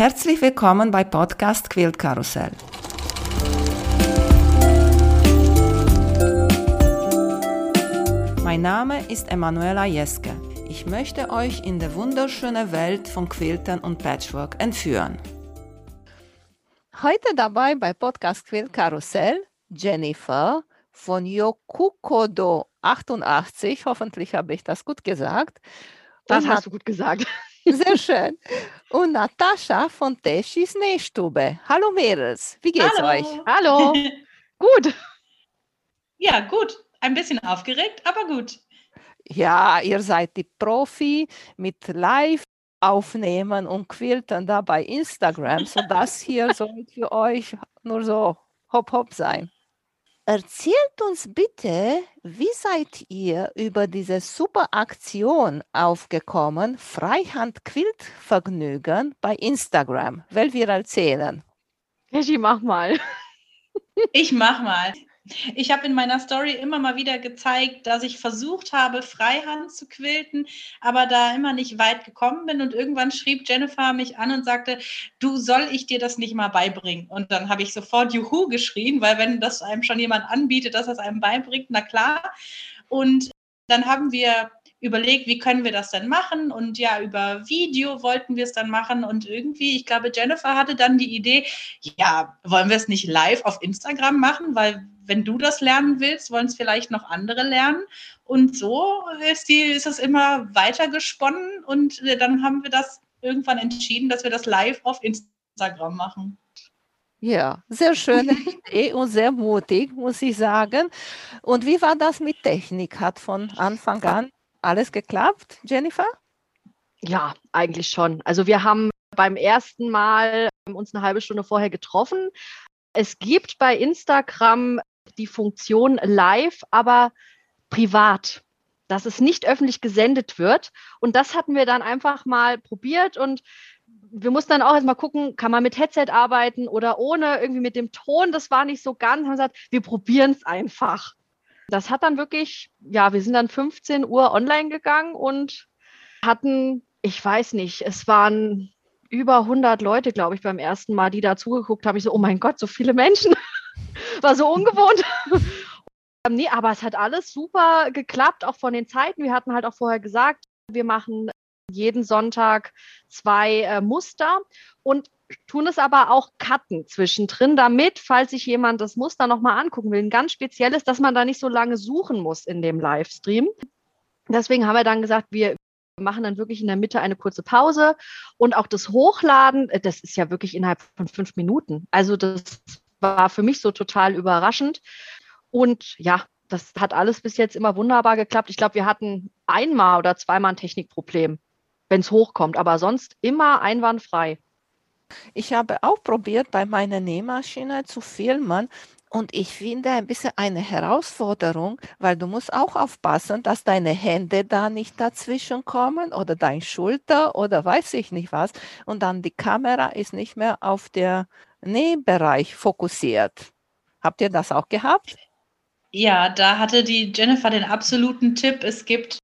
Herzlich willkommen bei Podcast Quilt Karussell. Mein Name ist Emanuela Jeske. Ich möchte euch in die wunderschöne Welt von Quiltern und Patchwork entführen. Heute dabei bei Podcast Quilt Karussell Jennifer von Yokukodo 88. Hoffentlich habe ich das gut gesagt. Das hast du gut gesagt. Sehr schön. Und Natascha von Teschis Nähstube. Hallo Mädels, wie geht's Hallo. euch? Hallo. gut. Ja, gut. Ein bisschen aufgeregt, aber gut. Ja, ihr seid die Profi mit Live aufnehmen und quilten da bei Instagram, so das hier soll für euch nur so hopp hopp sein. Erzählt uns bitte, wie seid ihr über diese super Aktion aufgekommen, Freihand-Quilt-Vergnügen bei Instagram? Will wir erzählen? Regie, mach mal. Ich mach mal. Ich habe in meiner Story immer mal wieder gezeigt, dass ich versucht habe, Freihand zu quilten, aber da immer nicht weit gekommen bin. Und irgendwann schrieb Jennifer mich an und sagte, du soll ich dir das nicht mal beibringen? Und dann habe ich sofort Juhu geschrien, weil wenn das einem schon jemand anbietet, dass das einem beibringt, na klar. Und dann haben wir überlegt, wie können wir das denn machen? Und ja, über Video wollten wir es dann machen. Und irgendwie, ich glaube, Jennifer hatte dann die Idee, ja, wollen wir es nicht live auf Instagram machen? Weil wenn du das lernen willst, wollen es vielleicht noch andere lernen. Und so ist, die, ist es immer weiter gesponnen. Und dann haben wir das irgendwann entschieden, dass wir das live auf Instagram machen. Ja, sehr schöne Idee und sehr mutig, muss ich sagen. Und wie war das mit Technik? Hat von Anfang an alles geklappt, Jennifer? Ja, eigentlich schon. Also wir haben beim ersten Mal uns eine halbe Stunde vorher getroffen. Es gibt bei Instagram die Funktion live, aber privat, dass es nicht öffentlich gesendet wird. Und das hatten wir dann einfach mal probiert und wir mussten dann auch erstmal gucken, kann man mit Headset arbeiten oder ohne, irgendwie mit dem Ton, das war nicht so ganz, haben gesagt, wir probieren es einfach. Das hat dann wirklich, ja, wir sind dann 15 Uhr online gegangen und hatten, ich weiß nicht, es waren über 100 Leute, glaube ich, beim ersten Mal, die da zugeguckt haben. Ich so, oh mein Gott, so viele Menschen. War so ungewohnt. nee, aber es hat alles super geklappt, auch von den Zeiten. Wir hatten halt auch vorher gesagt, wir machen jeden Sonntag zwei äh, Muster und tun es aber auch cutten zwischendrin, damit, falls sich jemand das Muster nochmal angucken will, ein ganz spezielles, dass man da nicht so lange suchen muss in dem Livestream. Deswegen haben wir dann gesagt, wir machen dann wirklich in der Mitte eine kurze Pause und auch das Hochladen, äh, das ist ja wirklich innerhalb von fünf Minuten. Also das war für mich so total überraschend. Und ja, das hat alles bis jetzt immer wunderbar geklappt. Ich glaube, wir hatten einmal oder zweimal ein Technikproblem, wenn es hochkommt, aber sonst immer einwandfrei. Ich habe auch probiert, bei meiner Nähmaschine zu filmen. Und ich finde ein bisschen eine Herausforderung, weil du musst auch aufpassen, dass deine Hände da nicht dazwischen kommen oder dein Schulter oder weiß ich nicht was. Und dann die Kamera ist nicht mehr auf der Nähbereich fokussiert. Habt ihr das auch gehabt? Ja, da hatte die Jennifer den absoluten Tipp. Es gibt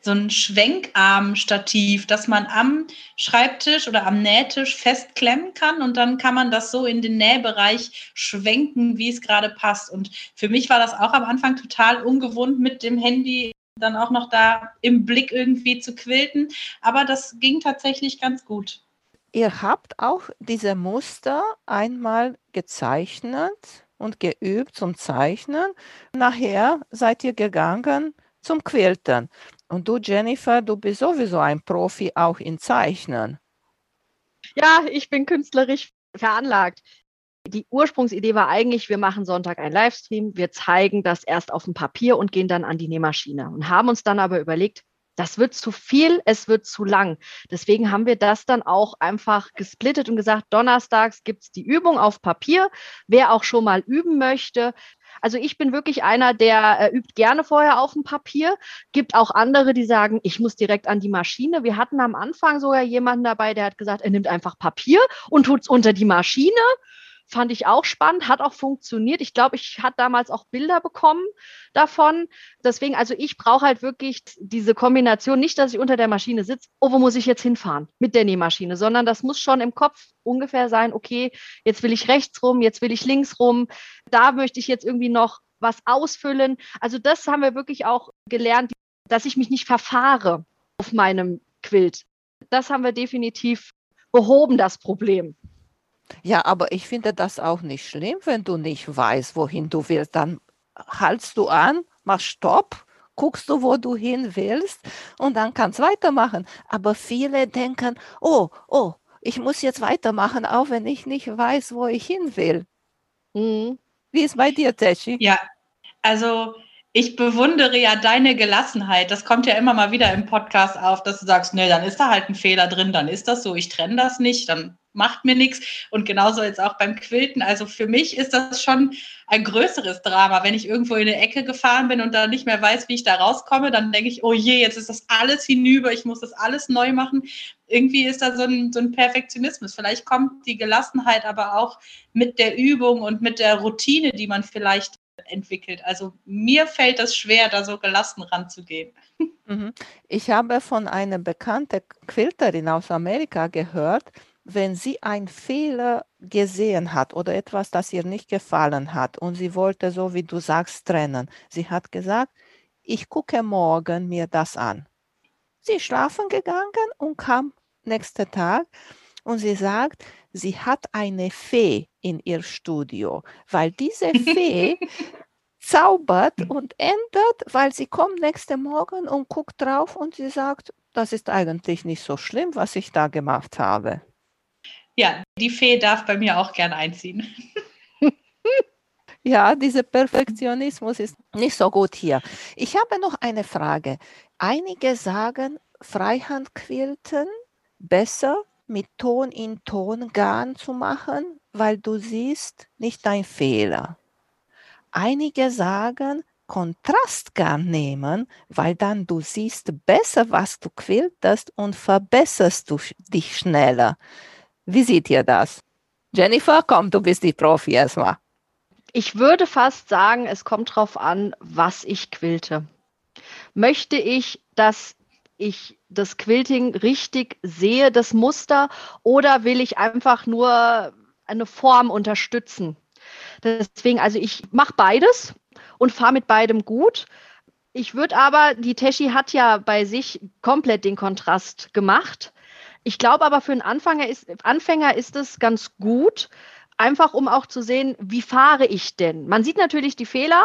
so ein Schwenkarmstativ, das man am Schreibtisch oder am Nähtisch festklemmen kann und dann kann man das so in den Nähbereich schwenken, wie es gerade passt. Und für mich war das auch am Anfang total ungewohnt, mit dem Handy dann auch noch da im Blick irgendwie zu quilten. Aber das ging tatsächlich ganz gut. Ihr habt auch diese Muster einmal gezeichnet und geübt zum Zeichnen. Nachher seid ihr gegangen zum Quilten. Und du, Jennifer, du bist sowieso ein Profi auch in Zeichnen. Ja, ich bin künstlerisch veranlagt. Die Ursprungsidee war eigentlich, wir machen Sonntag einen Livestream, wir zeigen das erst auf dem Papier und gehen dann an die Nähmaschine und haben uns dann aber überlegt, das wird zu viel, es wird zu lang. Deswegen haben wir das dann auch einfach gesplittet und gesagt, donnerstags gibt es die Übung auf Papier. Wer auch schon mal üben möchte, also ich bin wirklich einer, der äh, übt gerne vorher auf dem Papier. Gibt auch andere, die sagen, ich muss direkt an die Maschine. Wir hatten am Anfang sogar jemanden dabei, der hat gesagt, er nimmt einfach Papier und tut es unter die Maschine. Fand ich auch spannend, hat auch funktioniert. Ich glaube, ich hatte damals auch Bilder bekommen davon. Deswegen, also ich brauche halt wirklich diese Kombination, nicht, dass ich unter der Maschine sitze, oh, wo muss ich jetzt hinfahren mit der Nähmaschine, sondern das muss schon im Kopf ungefähr sein, okay, jetzt will ich rechts rum, jetzt will ich links rum, da möchte ich jetzt irgendwie noch was ausfüllen. Also das haben wir wirklich auch gelernt, dass ich mich nicht verfahre auf meinem Quilt. Das haben wir definitiv behoben, das Problem. Ja, aber ich finde das auch nicht schlimm, wenn du nicht weißt, wohin du willst. Dann haltst du an, machst Stopp, guckst du, wo du hin willst und dann kannst weitermachen. Aber viele denken, oh, oh, ich muss jetzt weitermachen, auch wenn ich nicht weiß, wo ich hin will. Mhm. Wie ist bei dir, Teschi? Ja, also ich bewundere ja deine Gelassenheit. Das kommt ja immer mal wieder im Podcast auf, dass du sagst, nee, dann ist da halt ein Fehler drin, dann ist das so, ich trenne das nicht, dann macht mir nichts. Und genauso jetzt auch beim Quilten. Also für mich ist das schon ein größeres Drama. Wenn ich irgendwo in eine Ecke gefahren bin und dann nicht mehr weiß, wie ich da rauskomme, dann denke ich, oh je, jetzt ist das alles hinüber, ich muss das alles neu machen. Irgendwie ist da so ein, so ein Perfektionismus. Vielleicht kommt die Gelassenheit aber auch mit der Übung und mit der Routine, die man vielleicht entwickelt. Also mir fällt es schwer, da so gelassen ranzugehen. Mhm. Ich habe von einer bekannten Quilterin aus Amerika gehört, wenn sie einen Fehler gesehen hat oder etwas, das ihr nicht gefallen hat und sie wollte, so wie du sagst, trennen. Sie hat gesagt, ich gucke morgen mir das an. Sie ist schlafen gegangen und kam nächsten Tag und sie sagt, sie hat eine Fee in ihr Studio, weil diese Fee zaubert und ändert, weil sie kommt nächsten Morgen und guckt drauf und sie sagt, das ist eigentlich nicht so schlimm, was ich da gemacht habe. Ja, die Fee darf bei mir auch gern einziehen. ja, dieser Perfektionismus ist nicht so gut hier. Ich habe noch eine Frage. Einige sagen, Freihandquilten besser mit Ton in Ton Garn zu machen, weil du siehst nicht dein Fehler. Einige sagen, Kontrastgarn nehmen, weil dann du siehst besser, was du quiltest und verbesserst du dich schneller. Wie seht ihr das? Jennifer, komm, du bist die Profi erstmal. Ich würde fast sagen, es kommt darauf an, was ich quilte. Möchte ich, dass ich das Quilting richtig sehe, das Muster, oder will ich einfach nur eine Form unterstützen? Deswegen, also ich mache beides und fahre mit beidem gut. Ich würde aber, die Teshi hat ja bei sich komplett den Kontrast gemacht. Ich glaube aber für einen Anfänger ist, Anfänger ist es ganz gut, einfach um auch zu sehen, wie fahre ich denn? Man sieht natürlich die Fehler,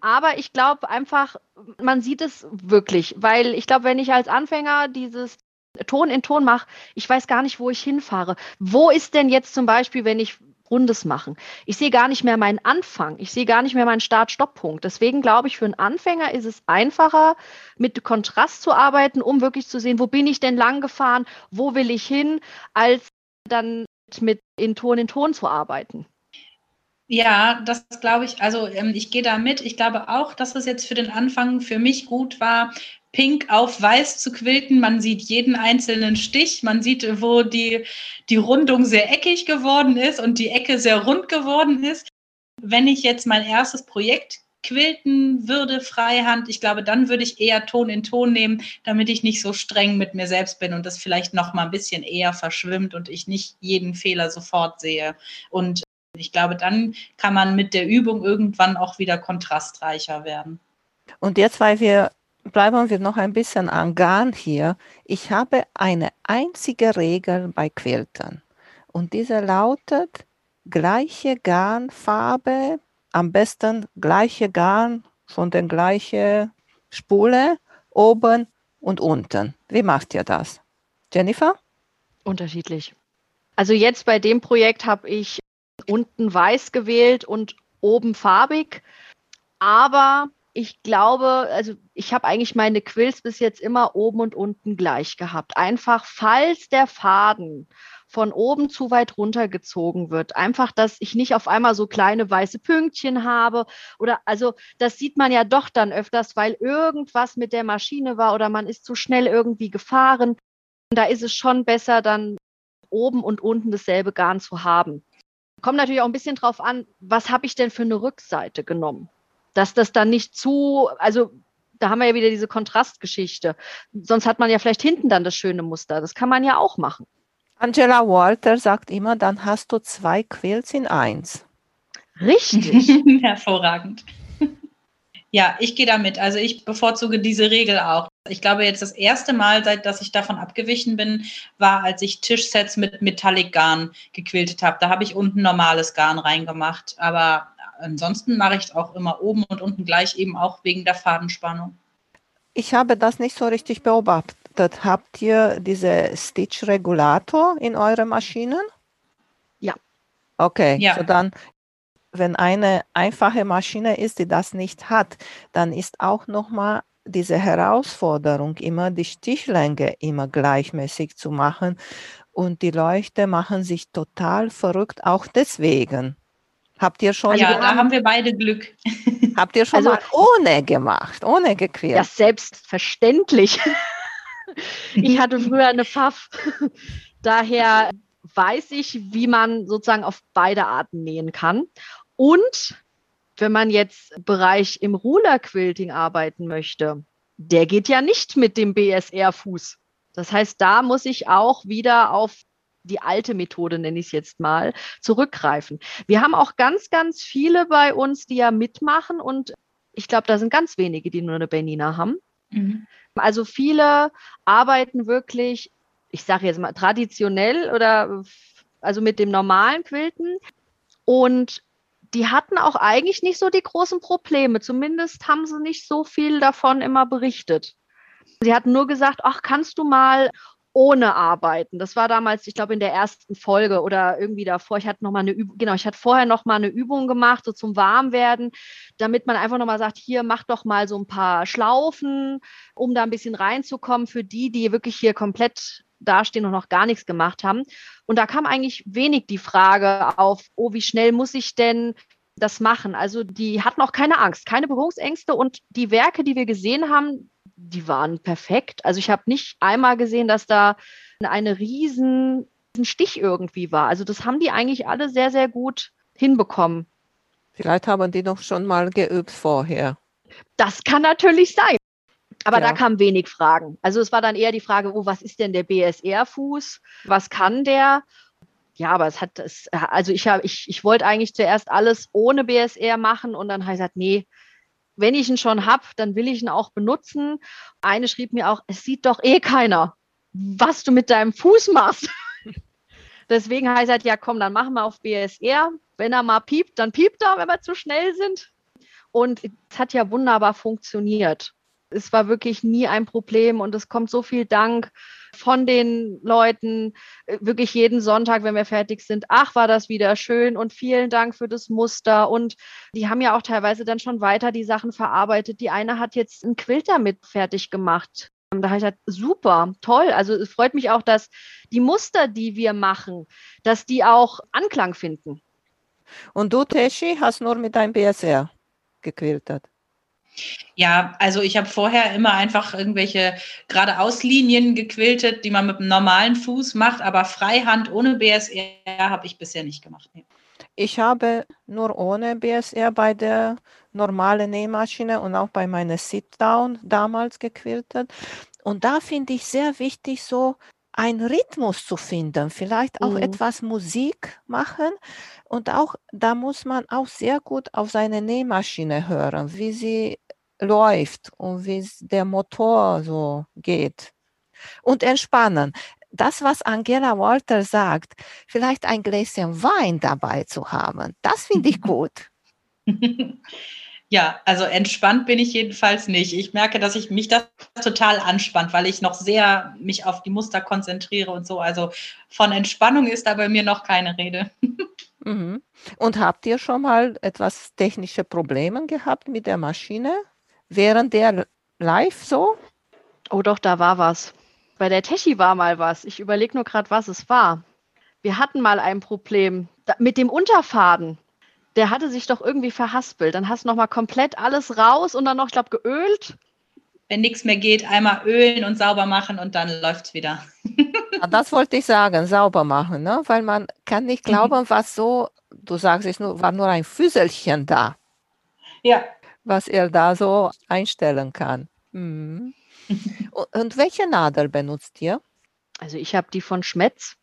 aber ich glaube einfach, man sieht es wirklich, weil ich glaube, wenn ich als Anfänger dieses Ton in Ton mache, ich weiß gar nicht, wo ich hinfahre. Wo ist denn jetzt zum Beispiel, wenn ich Rundes machen? Ich sehe gar nicht mehr meinen Anfang. Ich sehe gar nicht mehr meinen Start-Stopp-Punkt. Deswegen glaube ich, für einen Anfänger ist es einfacher, mit Kontrast zu arbeiten, um wirklich zu sehen, wo bin ich denn lang gefahren, wo will ich hin, als dann mit in Ton in Ton zu arbeiten. Ja, das glaube ich. Also ähm, ich gehe da mit. Ich glaube auch, dass es jetzt für den Anfang für mich gut war, pink auf weiß zu quilten. Man sieht jeden einzelnen Stich. Man sieht, wo die, die Rundung sehr eckig geworden ist und die Ecke sehr rund geworden ist. Wenn ich jetzt mein erstes Projekt quilten würde, Freihand, ich glaube, dann würde ich eher Ton in Ton nehmen, damit ich nicht so streng mit mir selbst bin und das vielleicht noch mal ein bisschen eher verschwimmt und ich nicht jeden Fehler sofort sehe. Und ich glaube, dann kann man mit der Übung irgendwann auch wieder kontrastreicher werden. Und jetzt, weil wir bleiben wir noch ein bisschen an Garn hier. Ich habe eine einzige Regel bei Quiltern und diese lautet gleiche Garnfarbe, am besten gleiche Garn von der gleichen Spule oben und unten. Wie macht ihr das? Jennifer? Unterschiedlich. Also jetzt bei dem Projekt habe ich unten weiß gewählt und oben farbig. Aber ich glaube, also ich habe eigentlich meine Quills bis jetzt immer oben und unten gleich gehabt. Einfach, falls der Faden von oben zu weit runtergezogen wird. Einfach, dass ich nicht auf einmal so kleine weiße Pünktchen habe oder also das sieht man ja doch dann öfters, weil irgendwas mit der Maschine war oder man ist zu schnell irgendwie gefahren. Da ist es schon besser, dann oben und unten dasselbe Garn zu haben. Kommt natürlich auch ein bisschen drauf an, was habe ich denn für eine Rückseite genommen? Dass das dann nicht zu, also da haben wir ja wieder diese Kontrastgeschichte. Sonst hat man ja vielleicht hinten dann das schöne Muster. Das kann man ja auch machen. Angela Walter sagt immer, dann hast du zwei Quills in eins. Richtig. Hervorragend. Ja, ich gehe damit. Also ich bevorzuge diese Regel auch. Ich glaube, jetzt das erste Mal, seit dass ich davon abgewichen bin, war, als ich Tischsets mit Metallic Garn gequiltet habe. Da habe ich unten normales Garn reingemacht. Aber ansonsten mache ich es auch immer oben und unten gleich, eben auch wegen der Fadenspannung. Ich habe das nicht so richtig beobachtet. Habt ihr diese Stitch-Regulator in euren Maschinen? Ja. Okay, Ja. so dann wenn eine einfache Maschine ist, die das nicht hat, dann ist auch nochmal diese Herausforderung, immer die Stichlänge immer gleichmäßig zu machen. Und die Leuchte machen sich total verrückt, auch deswegen. Habt ihr schon, ja, da haben- haben wir beide Glück. habt ihr schon Also- mal ohne gemacht, ohne gequält? Ja, selbstverständlich. ich hatte früher eine Pfaff. Daher weiß ich, wie man sozusagen auf beide Arten nähen kann. Und wenn man jetzt Bereich im Ruler Quilting arbeiten möchte, der geht ja nicht mit dem BSR-Fuß. Das heißt, da muss ich auch wieder auf die alte Methode, nenne ich es jetzt mal, zurückgreifen. Wir haben auch ganz, ganz viele bei uns, die ja mitmachen und ich glaube, da sind ganz wenige, die nur eine Bernina haben. Mhm. Also viele arbeiten wirklich, ich sage jetzt mal traditionell oder also mit dem normalen Quilten und die hatten auch eigentlich nicht so die großen Probleme. Zumindest haben sie nicht so viel davon immer berichtet. Sie hatten nur gesagt, ach, kannst du mal ohne arbeiten. Das war damals, ich glaube, in der ersten Folge oder irgendwie davor. Ich hatte noch mal eine Übung, genau, ich hatte vorher noch mal eine Übung gemacht, so zum Warmwerden, damit man einfach noch mal sagt, hier mach doch mal so ein paar Schlaufen, um da ein bisschen reinzukommen für die, die wirklich hier komplett dastehen und noch gar nichts gemacht haben. Und da kam eigentlich wenig die Frage auf, oh, wie schnell muss ich denn das machen? Also die hatten auch keine Angst, keine Berührungsängste und die Werke, die wir gesehen haben, die waren perfekt. Also ich habe nicht einmal gesehen, dass da eine riesen Stich irgendwie war. Also das haben die eigentlich alle sehr, sehr gut hinbekommen. Vielleicht haben die doch schon mal geübt vorher. Das kann natürlich sein. Aber Ja. da kamen wenig Fragen. Also es war dann eher die Frage, oh, was ist denn der BSR-Fuß? Was kann der? Ja, aber es hat es, also ich habe, ich, ich wollte eigentlich zuerst alles ohne BSR machen und dann habe ich gesagt, nee, wenn ich ihn schon habe, dann will ich ihn auch benutzen. Eine schrieb mir auch, es sieht doch eh keiner, was du mit deinem Fuß machst. Deswegen ich gesagt, ja komm, dann machen wir auf BSR. Wenn er mal piept, dann piept er, wenn wir zu schnell sind. Und es hat ja wunderbar funktioniert. Es war wirklich nie ein Problem und es kommt so viel Dank von den Leuten, äh, wirklich jeden Sonntag, wenn wir fertig sind. Ach, war das wieder schön und vielen Dank für das Muster. Und die haben ja auch teilweise dann schon weiter die Sachen verarbeitet. Die eine hat jetzt einen Quilt damit fertig gemacht. Da habe ich gesagt, super, toll. Also es freut mich auch, dass die Muster, die wir machen, dass die auch Anklang finden. Und du, Teschi, hast nur mit deinem BSR gequiltet. Ja, also ich habe vorher immer einfach irgendwelche geradeauslinien gequiltet, die man mit einem normalen Fuß macht, aber Freihand ohne BSR habe ich bisher nicht gemacht. Nee. Ich habe nur ohne BSR bei der normalen Nähmaschine und auch bei meiner Sit-Down damals gequiltet. Und da finde ich sehr wichtig, so einen Rhythmus zu finden, vielleicht auch Mhm. etwas Musik machen. Und auch da muss man auch sehr gut auf seine Nähmaschine hören, wie sie läuft und wie es der Motor so geht. Und entspannen. Das, was Angela Walter sagt, vielleicht ein Gläschen Wein dabei zu haben, das finde ich gut. Ja, also entspannt bin ich jedenfalls nicht. Ich merke, dass ich mich das total anspannt, weil ich noch sehr mich auf die Muster konzentriere und so. Also von Entspannung ist da bei mir noch keine Rede. Mhm. Und habt ihr schon mal etwas technische Probleme gehabt mit der Maschine während der live so? Oh doch, da war was. Bei der Teschi war mal was. Ich überlege nur gerade, was es war. Wir hatten mal ein Problem da, mit dem Unterfaden. Der hatte sich doch irgendwie verhaspelt. Dann hast du noch mal komplett alles raus und dann noch, ich glaube, geölt. Wenn nichts mehr geht, einmal ölen und sauber machen und dann läuft es wieder. Ja, das wollte ich sagen, sauber machen, ne? weil man kann nicht glauben, was so du sagst, es nur, war nur ein Füßelchen da. Ja. Was er da so einstellen kann. Mhm. und, welche Nadel benutzt ihr? Also ich habe die von Schmetz,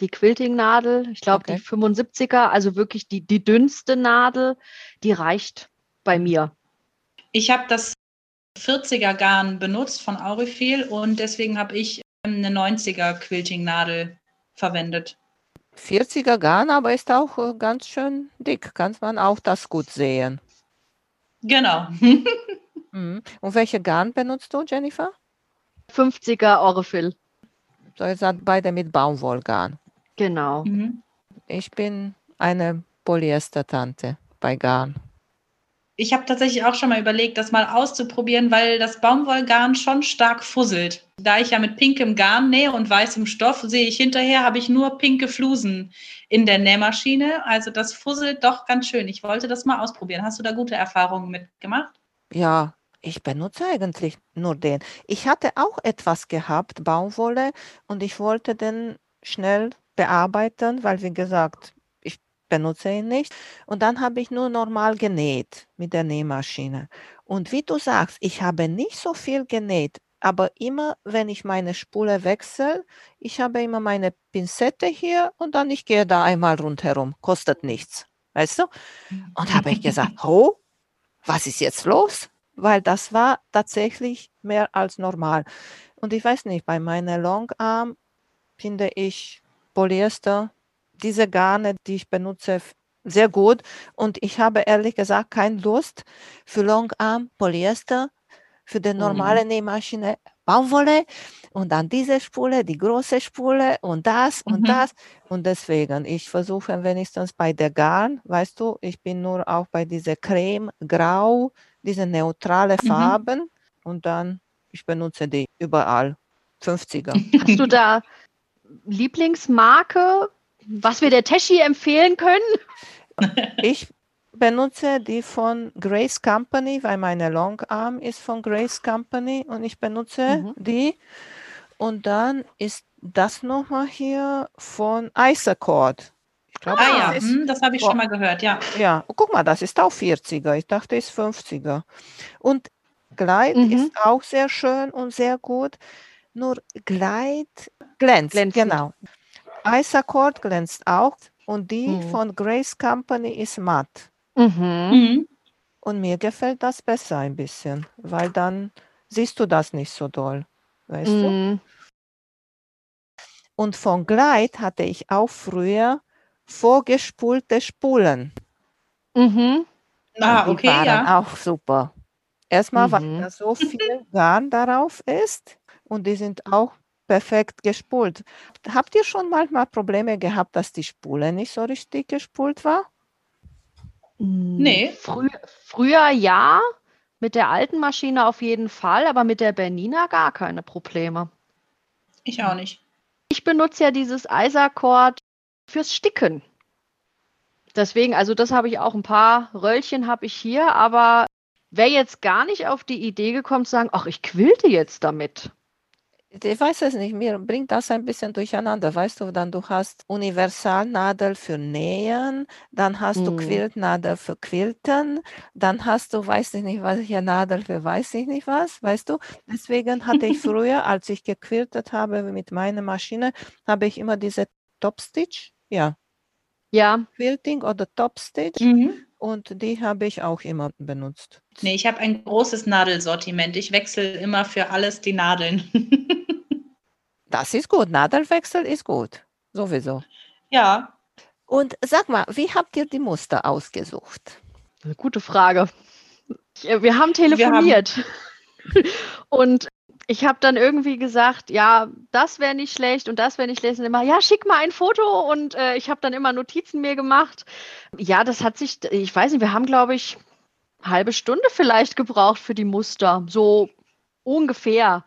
die Quilting-Nadel, ich glaube Okay. die 75er, also wirklich die, die dünnste Nadel, die reicht bei mir. Ich habe das 40er Garn benutzt von Aurifil und deswegen habe ich ähm, eine 90er Quilting-Nadel verwendet. 40er Garn, aber ist auch äh, ganz schön dick. Kann man auch das gut sehen. Genau. Mhm. Und welche Garn benutzt du, Jennifer? 50er Orifil, So, ihr seid beide mit Baumwollgarn. genau. Mhm. Ich bin eine Polyester-Tante bei Garn. Ich habe tatsächlich auch schon mal überlegt, das mal auszuprobieren, weil das Baumwollgarn schon stark fusselt. Da ich ja mit pinkem Garn nähe und weißem Stoff, sehe ich hinterher, habe ich nur pinke Flusen in der Nähmaschine. Also das fusselt doch ganz schön. Ich wollte das mal ausprobieren. Hast du da gute Erfahrungen mitgemacht? Ja, ich benutze eigentlich nur den. Ich hatte auch etwas gehabt, Baumwolle, und ich wollte den schnell bearbeiten, weil, wie gesagt, benutze ihn nicht. Und dann habe ich nur normal genäht mit der Nähmaschine. Und wie du sagst, ich habe nicht so viel genäht, aber immer, wenn ich meine Spule wechsle, ich habe immer meine Pinzette hier und dann ich gehe da einmal rundherum, kostet nichts, weißt du? Und habe ich gesagt, oh, was ist jetzt los? Weil das war tatsächlich mehr als normal. Und ich weiß nicht, bei meiner Longarm finde ich Polyester, diese Garne, die ich benutze, sehr gut. Und ich habe ehrlich gesagt keine Lust für Longarm, Polyester, für die normale Nähmaschine Baumwolle und dann diese Spule, die große Spule und das und Mhm. das. Und deswegen, ich versuche wenigstens bei der Garn, weißt du, ich bin nur auch bei dieser Creme, Grau, diese neutrale Mhm. Farben und dann, ich benutze die überall. 50er. Hast du da Lieblingsmarke, was wir der Teschi empfehlen können? Ich benutze die von Grace Company, weil meine Longarm ist von Grace Company und ich benutze Mhm. die. Und dann ist das nochmal hier von Isocord. Ich glaube, Ah ja, das ist, hm, das habe ich Boah. schon mal gehört, ja. ja, guck mal, das ist auch 40er. Ich dachte, es ist 50er. Und Gleit Mhm. ist auch sehr schön und sehr gut. Nur Gleit glänzt, Glänzend. genau. Isocord glänzt auch und die Mhm. von Grace Company ist matt. Mhm. Mhm. Und mir gefällt das besser ein bisschen, weil dann siehst du das nicht so doll. Weißt du? Mhm. Und von Gleit hatte ich auch früher vorgespulte Spulen. Mhm. Ah, Und die okay, waren ja. auch super. Erstmal, weil Mhm. da so viel Garn darauf ist und die sind auch perfekt gespult. Habt ihr schon manchmal Probleme gehabt, dass die Spule nicht so richtig gespult war? Nee. Frü früher ja, mit der alten Maschine auf jeden Fall, aber mit der Bernina gar keine Probleme. Ich auch nicht. Ich benutze ja dieses Eisercord fürs Sticken. Deswegen, also das habe ich auch ein paar Röllchen habe ich hier, aber wäre jetzt gar nicht auf die Idee gekommen zu sagen, ach, ich quilte jetzt damit. Ich weiß es nicht, mir bringt das ein bisschen durcheinander. Weißt du, dann du hast Universalnadel für Nähen, dann hast du Hm. Quiltnadel für Quilten, dann hast du, weiß ich nicht, was hier Nadel für weiß ich nicht was, weißt du? Deswegen hatte ich früher, als ich gequiltet habe mit meiner Maschine, habe ich immer diese Topstitch, ja, Ja, Quilting oder Topstitch Mhm. Und die habe ich auch immer benutzt. Nee, ich habe ein großes Nadelsortiment. Ich wechsle immer für alles die Nadeln. Das ist gut, Nadelwechsel ist gut, sowieso. ja. Und sag mal, wie habt ihr die Muster ausgesucht? eine gute Frage. Äh, Wir haben haben- telefoniert und ich habe dann irgendwie gesagt, ja, das wäre nicht schlecht und das wäre nicht schlecht. Und immer, ja, schick mal ein Foto und äh, ich habe dann immer Notizen mir gemacht. Ja, das hat sich, ich weiß nicht, wir haben, glaube ich, halbe Stunde vielleicht gebraucht für die Muster, so ungefähr.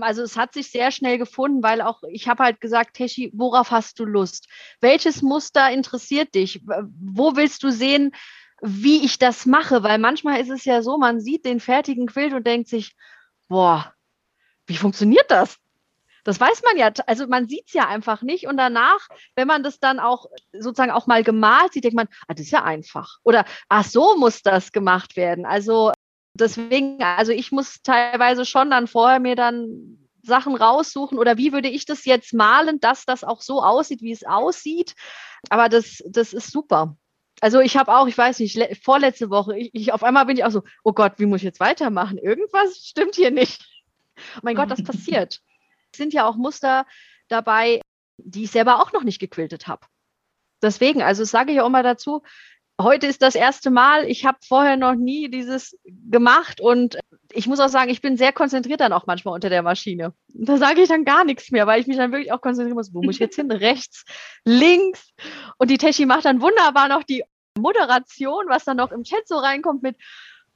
Also es hat sich sehr schnell gefunden, weil auch ich habe halt gesagt, Teschi, worauf hast du Lust? Welches Muster interessiert dich? Wo willst du sehen, wie ich das mache? Weil manchmal ist es ja so, man sieht den fertigen Quilt und denkt sich, boah, wie funktioniert das? Das weiß man ja, also man sieht es ja einfach nicht. Und danach, wenn man das dann auch sozusagen auch mal gemalt sieht, denkt man, ah, das ist ja einfach. Oder ach, so muss das gemacht werden. Also deswegen, also ich muss teilweise schon dann vorher mir dann Sachen raussuchen oder wie würde ich das jetzt malen, dass das auch so aussieht, wie es aussieht. Aber das, das ist super. Also ich habe auch, ich weiß nicht, vorletzte Woche, ich, ich, auf einmal bin ich auch so, oh Gott, wie muss ich jetzt weitermachen? Irgendwas stimmt hier nicht. Oh mein Gott, das passiert. Es sind ja auch Muster dabei, die ich selber auch noch nicht gequiltet habe. Deswegen, also sage ich auch immer dazu, heute ist das erste Mal, ich habe vorher noch nie dieses gemacht und ich muss auch sagen, ich bin sehr konzentriert dann auch manchmal unter der Maschine. Da sage ich dann gar nichts mehr, weil ich mich dann wirklich auch konzentrieren muss, wo muss ich jetzt hin? Rechts, links. Und die Techi macht dann wunderbar noch die Moderation, was dann noch im Chat so reinkommt mit,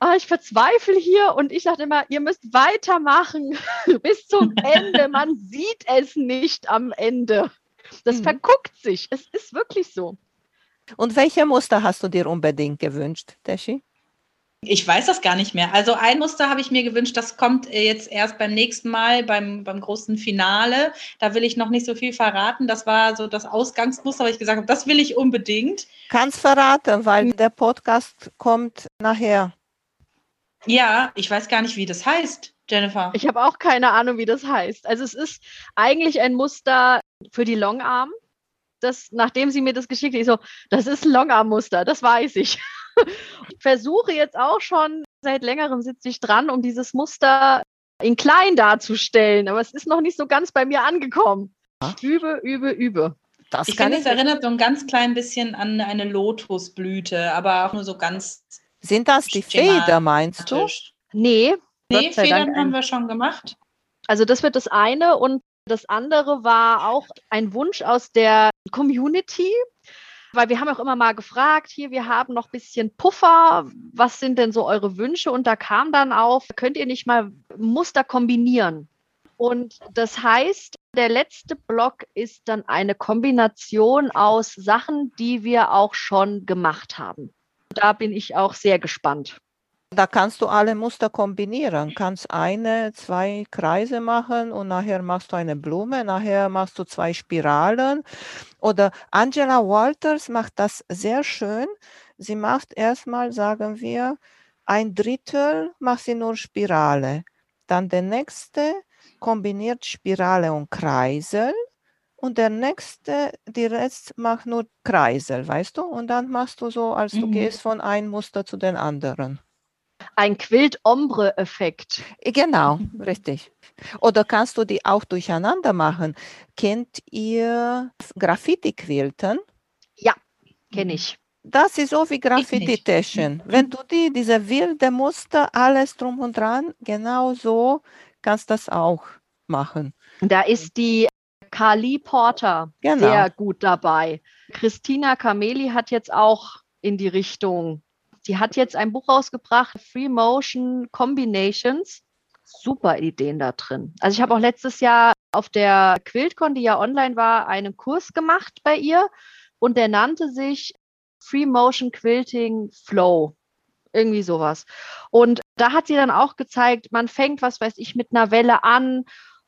ah, ich verzweifle hier und ich sage immer, ihr müsst weitermachen bis zum Ende. Man sieht es nicht am Ende. Das mhm. verguckt sich. Es ist wirklich so. Und welche Muster hast du dir unbedingt gewünscht, Teshi? Ich weiß das gar nicht mehr. Also ein Muster habe ich mir gewünscht, das kommt jetzt erst beim nächsten Mal, beim, beim großen Finale. Da will ich noch nicht so viel verraten. Das war so das Ausgangsmuster, weil ich gesagt habe, das will ich unbedingt. Kannst verraten, weil der Podcast kommt nachher. Ja, ich weiß gar nicht, wie das heißt, Jennifer. Ich habe auch keine Ahnung, wie das heißt. Also es ist eigentlich ein Muster für die Longarm das, nachdem sie mir das geschickt hat, ich so, das ist ein Longarm-Muster, das weiß ich. ich versuche jetzt auch schon, seit längerem sitze ich dran, um dieses Muster in klein darzustellen, aber es ist noch nicht so ganz bei mir angekommen. Übe, übe, übe. Das ich finde, es erinnert so ein ganz klein bisschen an eine Lotusblüte, aber auch nur so ganz. Sind das die Feder, meinst du? Nee. Nee, Federn haben wir schon gemacht. Also das wird das eine und das andere war auch ein Wunsch aus der Community, weil wir haben auch immer mal gefragt, hier, wir haben noch ein bisschen Puffer, was sind denn so eure Wünsche? Und da kam dann auf, könnt ihr nicht mal Muster kombinieren? Und das heißt, der letzte Block ist dann eine Kombination aus Sachen, die wir auch schon gemacht haben. Da bin ich auch sehr gespannt. Da kannst du alle Muster kombinieren. Kannst eine, zwei Kreise machen und nachher machst du eine Blume, nachher machst du zwei Spiralen. Oder Angela Walters macht das sehr schön. Sie macht erstmal, sagen wir, ein Drittel macht sie nur Spirale. Dann der nächste kombiniert Spirale und Kreisel. Und der nächste, die Rest macht nur Kreisel, weißt du? Und dann machst du so, als du mhm. gehst von einem Muster zu den anderen ein Quilt-Ombre-Effekt. Genau, richtig. Oder kannst du die auch durcheinander machen? Kennt ihr Graffiti-Quilten? Ja, kenne ich. Das ist so wie Graffiti-Taschen. Wenn du die, diese wilde Muster, alles drum und dran, genau so kannst du das auch machen. Da ist die Kali Porter genau. sehr gut dabei. Christina Kameli hat jetzt auch in die Richtung die hat jetzt ein Buch rausgebracht, Free Motion Combinations. Super Ideen da drin. Also ich habe auch letztes Jahr auf der QuiltCon, die ja online war, einen Kurs gemacht bei ihr und der nannte sich Free Motion Quilting Flow. Irgendwie sowas. Und da hat sie dann auch gezeigt, man fängt, was weiß ich, mit einer Welle an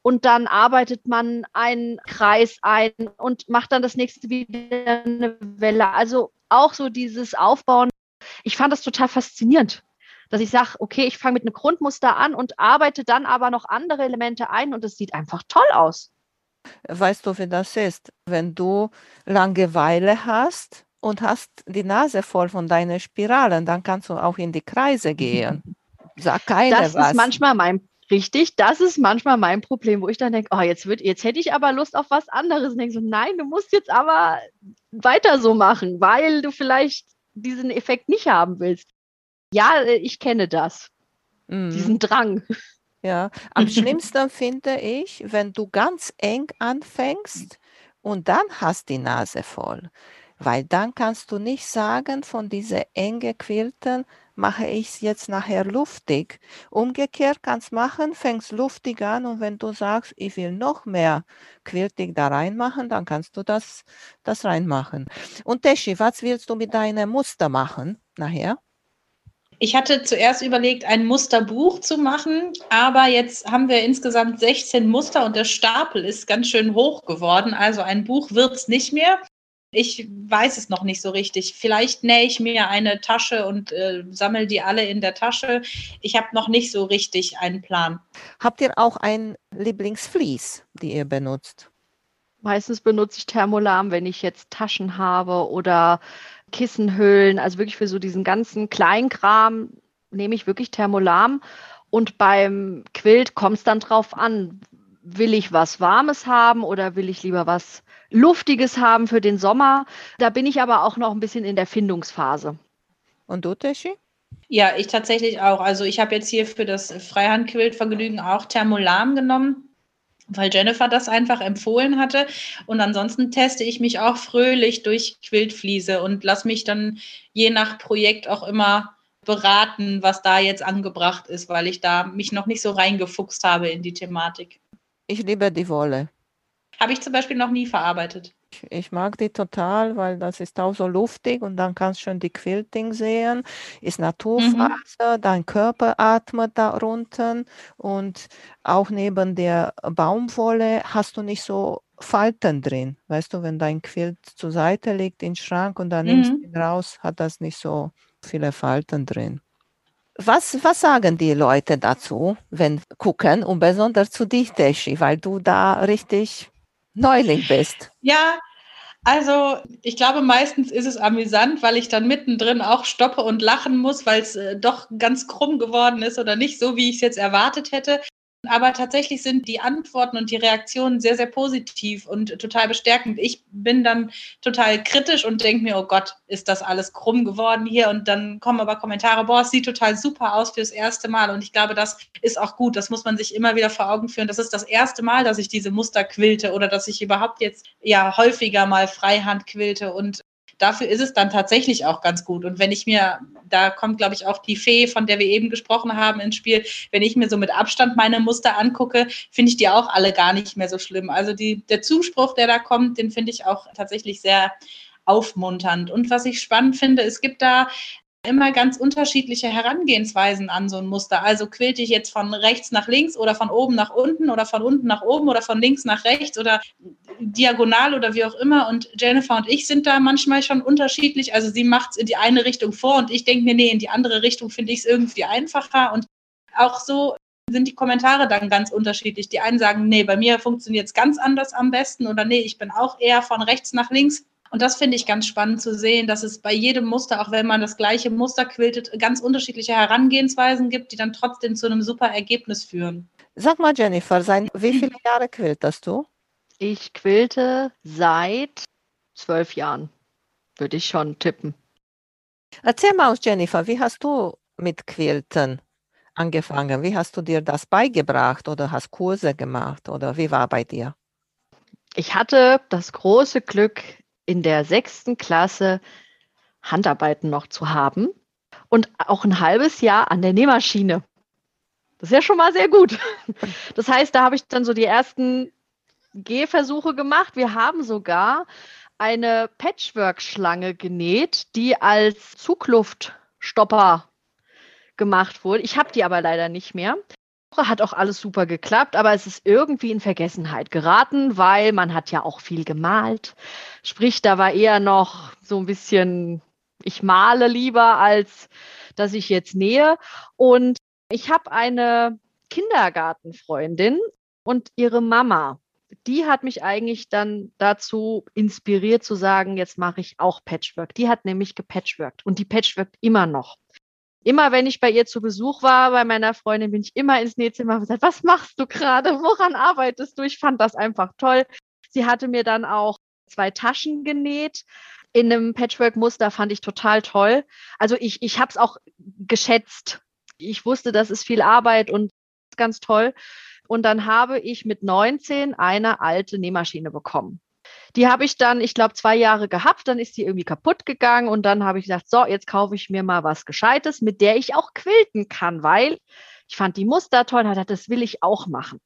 und dann arbeitet man einen Kreis ein und macht dann das nächste wieder eine Welle. Also auch so dieses Aufbauen ich fand das total faszinierend, dass ich sage, okay, ich fange mit einem Grundmuster an und arbeite dann aber noch andere Elemente ein und es sieht einfach toll aus. Weißt du, wie das ist? Wenn du Langeweile hast und hast die Nase voll von deinen Spiralen, dann kannst du auch in die Kreise gehen. Sag keine das was. ist manchmal mein Richtig, das ist manchmal mein Problem, wo ich dann denke, oh, jetzt, wird, jetzt hätte ich aber Lust auf was anderes. Und denke so, nein, du musst jetzt aber weiter so machen, weil du vielleicht diesen Effekt nicht haben willst. Ja, äh, ich kenne das. Mhm. Diesen Drang. Ja, am schlimmsten finde ich, wenn du ganz eng anfängst und dann hast die Nase voll. Weil dann kannst du nicht sagen, von dieser enge Quilten mache ich es jetzt nachher luftig. Umgekehrt kannst machen, fängst luftig an und wenn du sagst, ich will noch mehr quiltig da reinmachen, dann kannst du das, das reinmachen. Und Teschi, was willst du mit deinem Muster machen nachher? Ich hatte zuerst überlegt, ein Musterbuch zu machen, aber jetzt haben wir insgesamt 16 Muster und der Stapel ist ganz schön hoch geworden. Also ein Buch wird es nicht mehr. Ich weiß es noch nicht so richtig. Vielleicht nähe ich mir eine Tasche und äh, sammle die alle in der Tasche. Ich habe noch nicht so richtig einen Plan. Habt ihr auch ein Lieblingsvlies, die ihr benutzt? Meistens benutze ich Thermolam, wenn ich jetzt Taschen habe oder Kissenhüllen. Also wirklich für so diesen ganzen Kleinkram nehme ich wirklich Thermolam. Und beim Quilt kommt es dann drauf an, will ich was Warmes haben oder will ich lieber was Luftiges haben für den Sommer. Da bin ich aber auch noch ein bisschen in der Findungsphase. Und du, Teschi? Ja, ich tatsächlich auch. Also ich habe jetzt hier für das Freihandquilt-Vergnügen auch Thermolam genommen, weil Jennifer das einfach empfohlen hatte. Und ansonsten teste ich mich auch fröhlich durch Quiltfliese und lasse mich dann je nach Projekt auch immer beraten, was da jetzt angebracht ist, weil ich da mich noch nicht so reingefuchst habe in die Thematik. Ich liebe die Wolle. Habe ich zum Beispiel noch nie verarbeitet. Ich mag die total, weil das ist auch so luftig und dann kannst du schon die Quilting sehen. Ist Naturfaser, mhm. dein Körper atmet darunter und auch neben der Baumwolle hast du nicht so Falten drin. Weißt du, wenn dein Quilt zur Seite liegt im Schrank und dann mhm. nimmst du ihn raus, hat das nicht so viele Falten drin. Was, was sagen die Leute dazu, wenn gucken und besonders zu dich, Teschi, weil du da richtig Neuling bist. Ja, also ich glaube, meistens ist es amüsant, weil ich dann mittendrin auch stoppe und lachen muss, weil es äh, doch ganz krumm geworden ist oder nicht so, wie ich es jetzt erwartet hätte. Aber tatsächlich sind die Antworten und die Reaktionen sehr, sehr positiv und total bestärkend. Ich bin dann total kritisch und denke mir, oh Gott, ist das alles krumm geworden hier? Und dann kommen aber Kommentare, boah, es sieht total super aus fürs erste Mal. Und ich glaube, das ist auch gut. Das muss man sich immer wieder vor Augen führen. Das ist das erste Mal, dass ich diese Muster quilte oder dass ich überhaupt jetzt ja häufiger mal Freihand quilte. Und dafür ist es dann tatsächlich auch ganz gut. Und wenn ich mir, da kommt, glaube ich, auch die Fee, von der wir eben gesprochen haben, ins Spiel, wenn ich mir so mit Abstand meine Muster angucke, finde ich die auch alle gar nicht mehr so schlimm. Also die, der Zuspruch, der da kommt, den finde ich auch tatsächlich sehr aufmunternd. Und was ich spannend finde, es gibt da immer ganz unterschiedliche Herangehensweisen an so ein Muster. Also quilte ich jetzt von rechts nach links oder von oben nach unten oder von unten nach oben oder von links nach rechts oder diagonal oder wie auch immer. Und Jennifer und ich sind da manchmal schon unterschiedlich. Also sie macht es in die eine Richtung vor und ich denke mir, nee, in die andere Richtung finde ich es irgendwie einfacher. Und auch so sind die Kommentare dann ganz unterschiedlich. Die einen sagen, nee, bei mir funktioniert es ganz anders am besten oder nee, ich bin auch eher von rechts nach links. Und das finde ich ganz spannend zu sehen, dass es bei jedem Muster, auch wenn man das gleiche Muster quiltet, ganz unterschiedliche Herangehensweisen gibt, die dann trotzdem zu einem super Ergebnis führen. Sag mal, Jennifer, seit wie viele Jahre quiltest du? Ich quilte seit zwölf Jahren, würde ich schon tippen. Erzähl mal uns, Jennifer, wie hast du mit Quilten angefangen? Wie hast du dir das beigebracht oder hast Kurse gemacht oder wie war bei dir? Ich hatte das große Glück, in der sechsten Klasse Handarbeiten noch zu haben und auch ein halbes Jahr an der Nähmaschine. Das ist ja schon mal sehr gut. Das heißt, da habe ich dann so die ersten Gehversuche gemacht. Wir haben sogar eine Patchwork-Schlange genäht, die als Zugluftstopper gemacht wurde. Ich habe die aber leider nicht mehr. Hat auch alles super geklappt, aber es ist irgendwie in Vergessenheit geraten, weil man hat ja auch viel gemalt. Sprich, da war eher noch so ein bisschen, ich male lieber, als dass ich jetzt nähe. Und ich habe eine Kindergartenfreundin und ihre Mama. Die hat mich eigentlich dann dazu inspiriert zu sagen, jetzt mache ich auch Patchwork. Die hat nämlich gepatchworkt und die patchworkt immer noch immer wenn ich bei ihr zu Besuch war, bei meiner Freundin, bin ich immer ins Nähzimmer und gesagt, was machst du gerade? Woran arbeitest du? Ich fand das einfach toll. Sie hatte mir dann auch zwei Taschen genäht in einem Patchwork-Muster, fand ich total toll. Also ich, ich habe es auch geschätzt. Ich wusste, das ist viel Arbeit und ganz toll. Und dann habe ich mit 19 eine alte Nähmaschine bekommen. Die habe ich dann, ich glaube, zwei Jahre gehabt, dann ist die irgendwie kaputt gegangen und dann habe ich gesagt, so, jetzt kaufe ich mir mal was Gescheites, mit der ich auch quilten kann, weil ich fand die Muster toll und dachte, das will ich auch machen.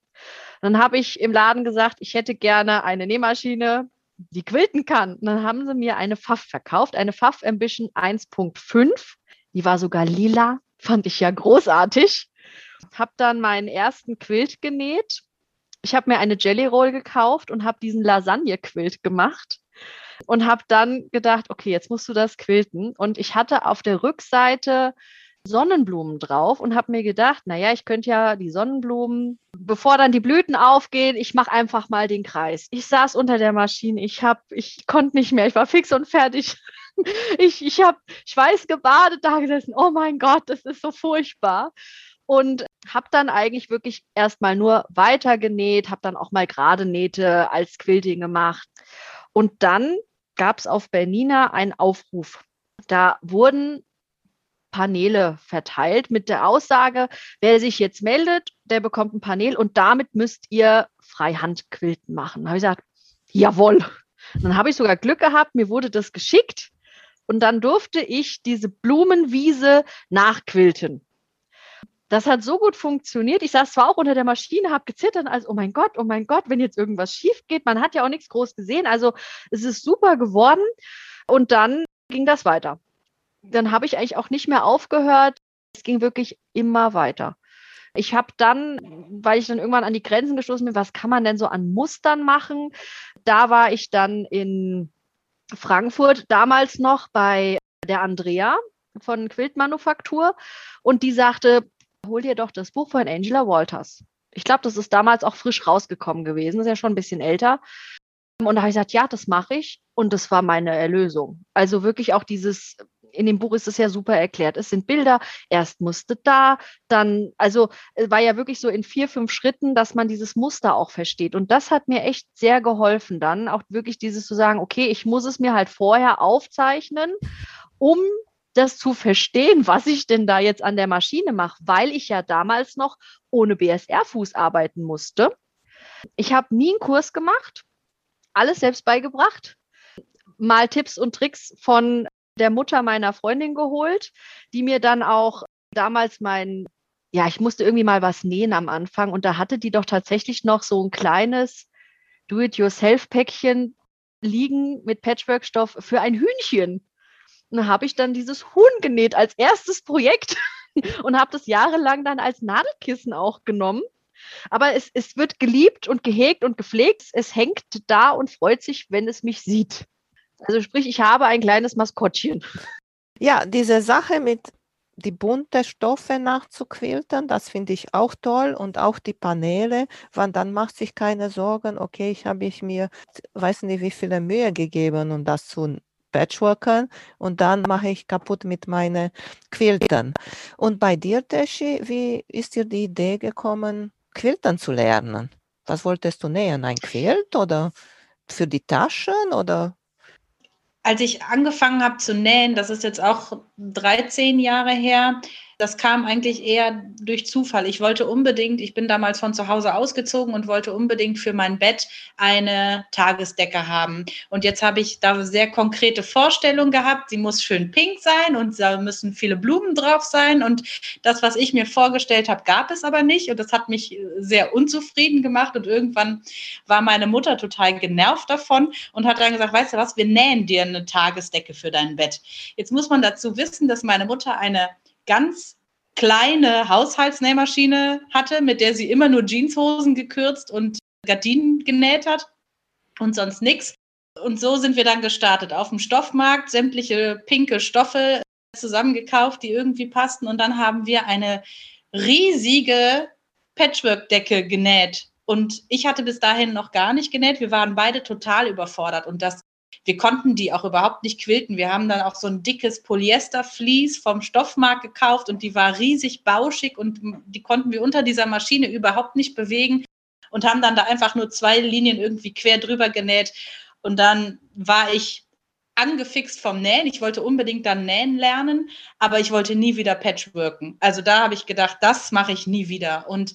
Dann habe ich im Laden gesagt, ich hätte gerne eine Nähmaschine, die quilten kann. Und dann haben sie mir eine Pfaff verkauft, eine Pfaff Ambition 1.5. Die war sogar lila, fand ich ja großartig. Habe dann meinen ersten Quilt genäht. Ich habe mir eine Jelly Roll gekauft und habe diesen Lasagne-Quilt gemacht und habe dann gedacht, okay, jetzt musst du das quilten. Und ich hatte auf der Rückseite Sonnenblumen drauf und habe mir gedacht, naja, ich könnte ja die Sonnenblumen, bevor dann die Blüten aufgehen, ich mache einfach mal den Kreis. Ich saß unter der Maschine, ich habe, ich konnte nicht mehr, ich war fix und fertig. Ich, ich habe schweiß gebadet da gesessen. Oh mein Gott, das ist so furchtbar. Und habe dann eigentlich wirklich erstmal nur weiter genäht, habe dann auch mal gerade Nähte als Quilting gemacht. Und dann gab es auf Bernina einen Aufruf. Da wurden Paneele verteilt mit der Aussage, wer sich jetzt meldet, der bekommt ein Panel und damit müsst ihr Freihandquilten machen. Da habe ich gesagt, jawohl. Dann habe ich sogar Glück gehabt, mir wurde das geschickt und dann durfte ich diese Blumenwiese nachquilten. Das hat so gut funktioniert. Ich saß zwar auch unter der Maschine, habe gezittert, als oh mein Gott, oh mein Gott, wenn jetzt irgendwas schief geht. Man hat ja auch nichts groß gesehen. Also es ist super geworden. Und dann ging das weiter dann habe ich eigentlich auch nicht mehr aufgehört. Es ging wirklich immer weiter. Ich habe dann, weil ich dann irgendwann an die Grenzen gestoßen bin, was kann man denn so an Mustern machen? Da war ich dann in Frankfurt damals noch bei der Andrea von Quiltmanufaktur und die sagte, hol dir doch das Buch von Angela Walters. Ich glaube, das ist damals auch frisch rausgekommen gewesen, ist ja schon ein bisschen älter. Und da habe ich gesagt, ja, das mache ich. Und das war meine Erlösung. Also wirklich auch dieses in dem Buch ist es ja super erklärt. Es sind Bilder, erst musste da, dann, also war ja wirklich so in vier, fünf Schritten, dass man dieses Muster auch versteht. Und das hat mir echt sehr geholfen, dann auch wirklich dieses zu sagen, okay, ich muss es mir halt vorher aufzeichnen, um das zu verstehen, was ich denn da jetzt an der Maschine mache, weil ich ja damals noch ohne BSR-Fuß arbeiten musste. Ich habe nie einen Kurs gemacht, alles selbst beigebracht mal Tipps und Tricks von der Mutter meiner Freundin geholt, die mir dann auch damals mein, ja, ich musste irgendwie mal was nähen am Anfang und da hatte die doch tatsächlich noch so ein kleines Do-it-yourself-Päckchen liegen mit Patchwork-Stoff für ein Hühnchen. Und habe ich dann dieses Huhn genäht als erstes Projekt und habe das jahrelang dann als Nadelkissen auch genommen. Aber es, es wird geliebt und gehegt und gepflegt. Es hängt da und freut sich, wenn es mich sieht. Also sprich, ich habe ein kleines Maskottchen. Ja, diese Sache mit die bunte Stoffe nachzuquiltern, das finde ich auch toll und auch die Paneele, weil dann macht sich keine Sorgen, okay, ich habe ich mir, weiß nicht wie viele Mühe gegeben, um das zu patchworkern und dann mache ich kaputt mit meinen Quiltern. Und bei dir, Teschi, wie ist dir die Idee gekommen, Quiltern zu lernen? Was wolltest du nähen? Ein Quilt oder für die Taschen oder als ich angefangen habe zu nähen, das ist jetzt auch 13 Jahre her, das kam eigentlich eher durch Zufall. Ich wollte unbedingt, ich bin damals von zu Hause ausgezogen und wollte unbedingt für mein Bett eine Tagesdecke haben. Und jetzt habe ich da sehr konkrete Vorstellungen gehabt. Sie muss schön pink sein und da müssen viele Blumen drauf sein. Und das, was ich mir vorgestellt habe, gab es aber nicht. Und das hat mich sehr unzufrieden gemacht. Und irgendwann war meine Mutter total genervt davon und hat dann gesagt, weißt du was, wir nähen dir eine Tagesdecke für dein Bett. Jetzt muss man dazu wissen, dass meine Mutter eine ganz kleine Haushaltsnähmaschine hatte, mit der sie immer nur Jeanshosen gekürzt und Gardinen genäht hat und sonst nichts. Und so sind wir dann gestartet auf dem Stoffmarkt, sämtliche pinke Stoffe zusammengekauft, die irgendwie passten. Und dann haben wir eine riesige Patchwork-Decke genäht. Und ich hatte bis dahin noch gar nicht genäht. Wir waren beide total überfordert. Und das wir konnten die auch überhaupt nicht quilten. Wir haben dann auch so ein dickes Polyestervlies vom Stoffmarkt gekauft und die war riesig bauschig und die konnten wir unter dieser Maschine überhaupt nicht bewegen und haben dann da einfach nur zwei Linien irgendwie quer drüber genäht. Und dann war ich angefixt vom Nähen. Ich wollte unbedingt dann nähen lernen, aber ich wollte nie wieder Patchworken. Also da habe ich gedacht, das mache ich nie wieder. Und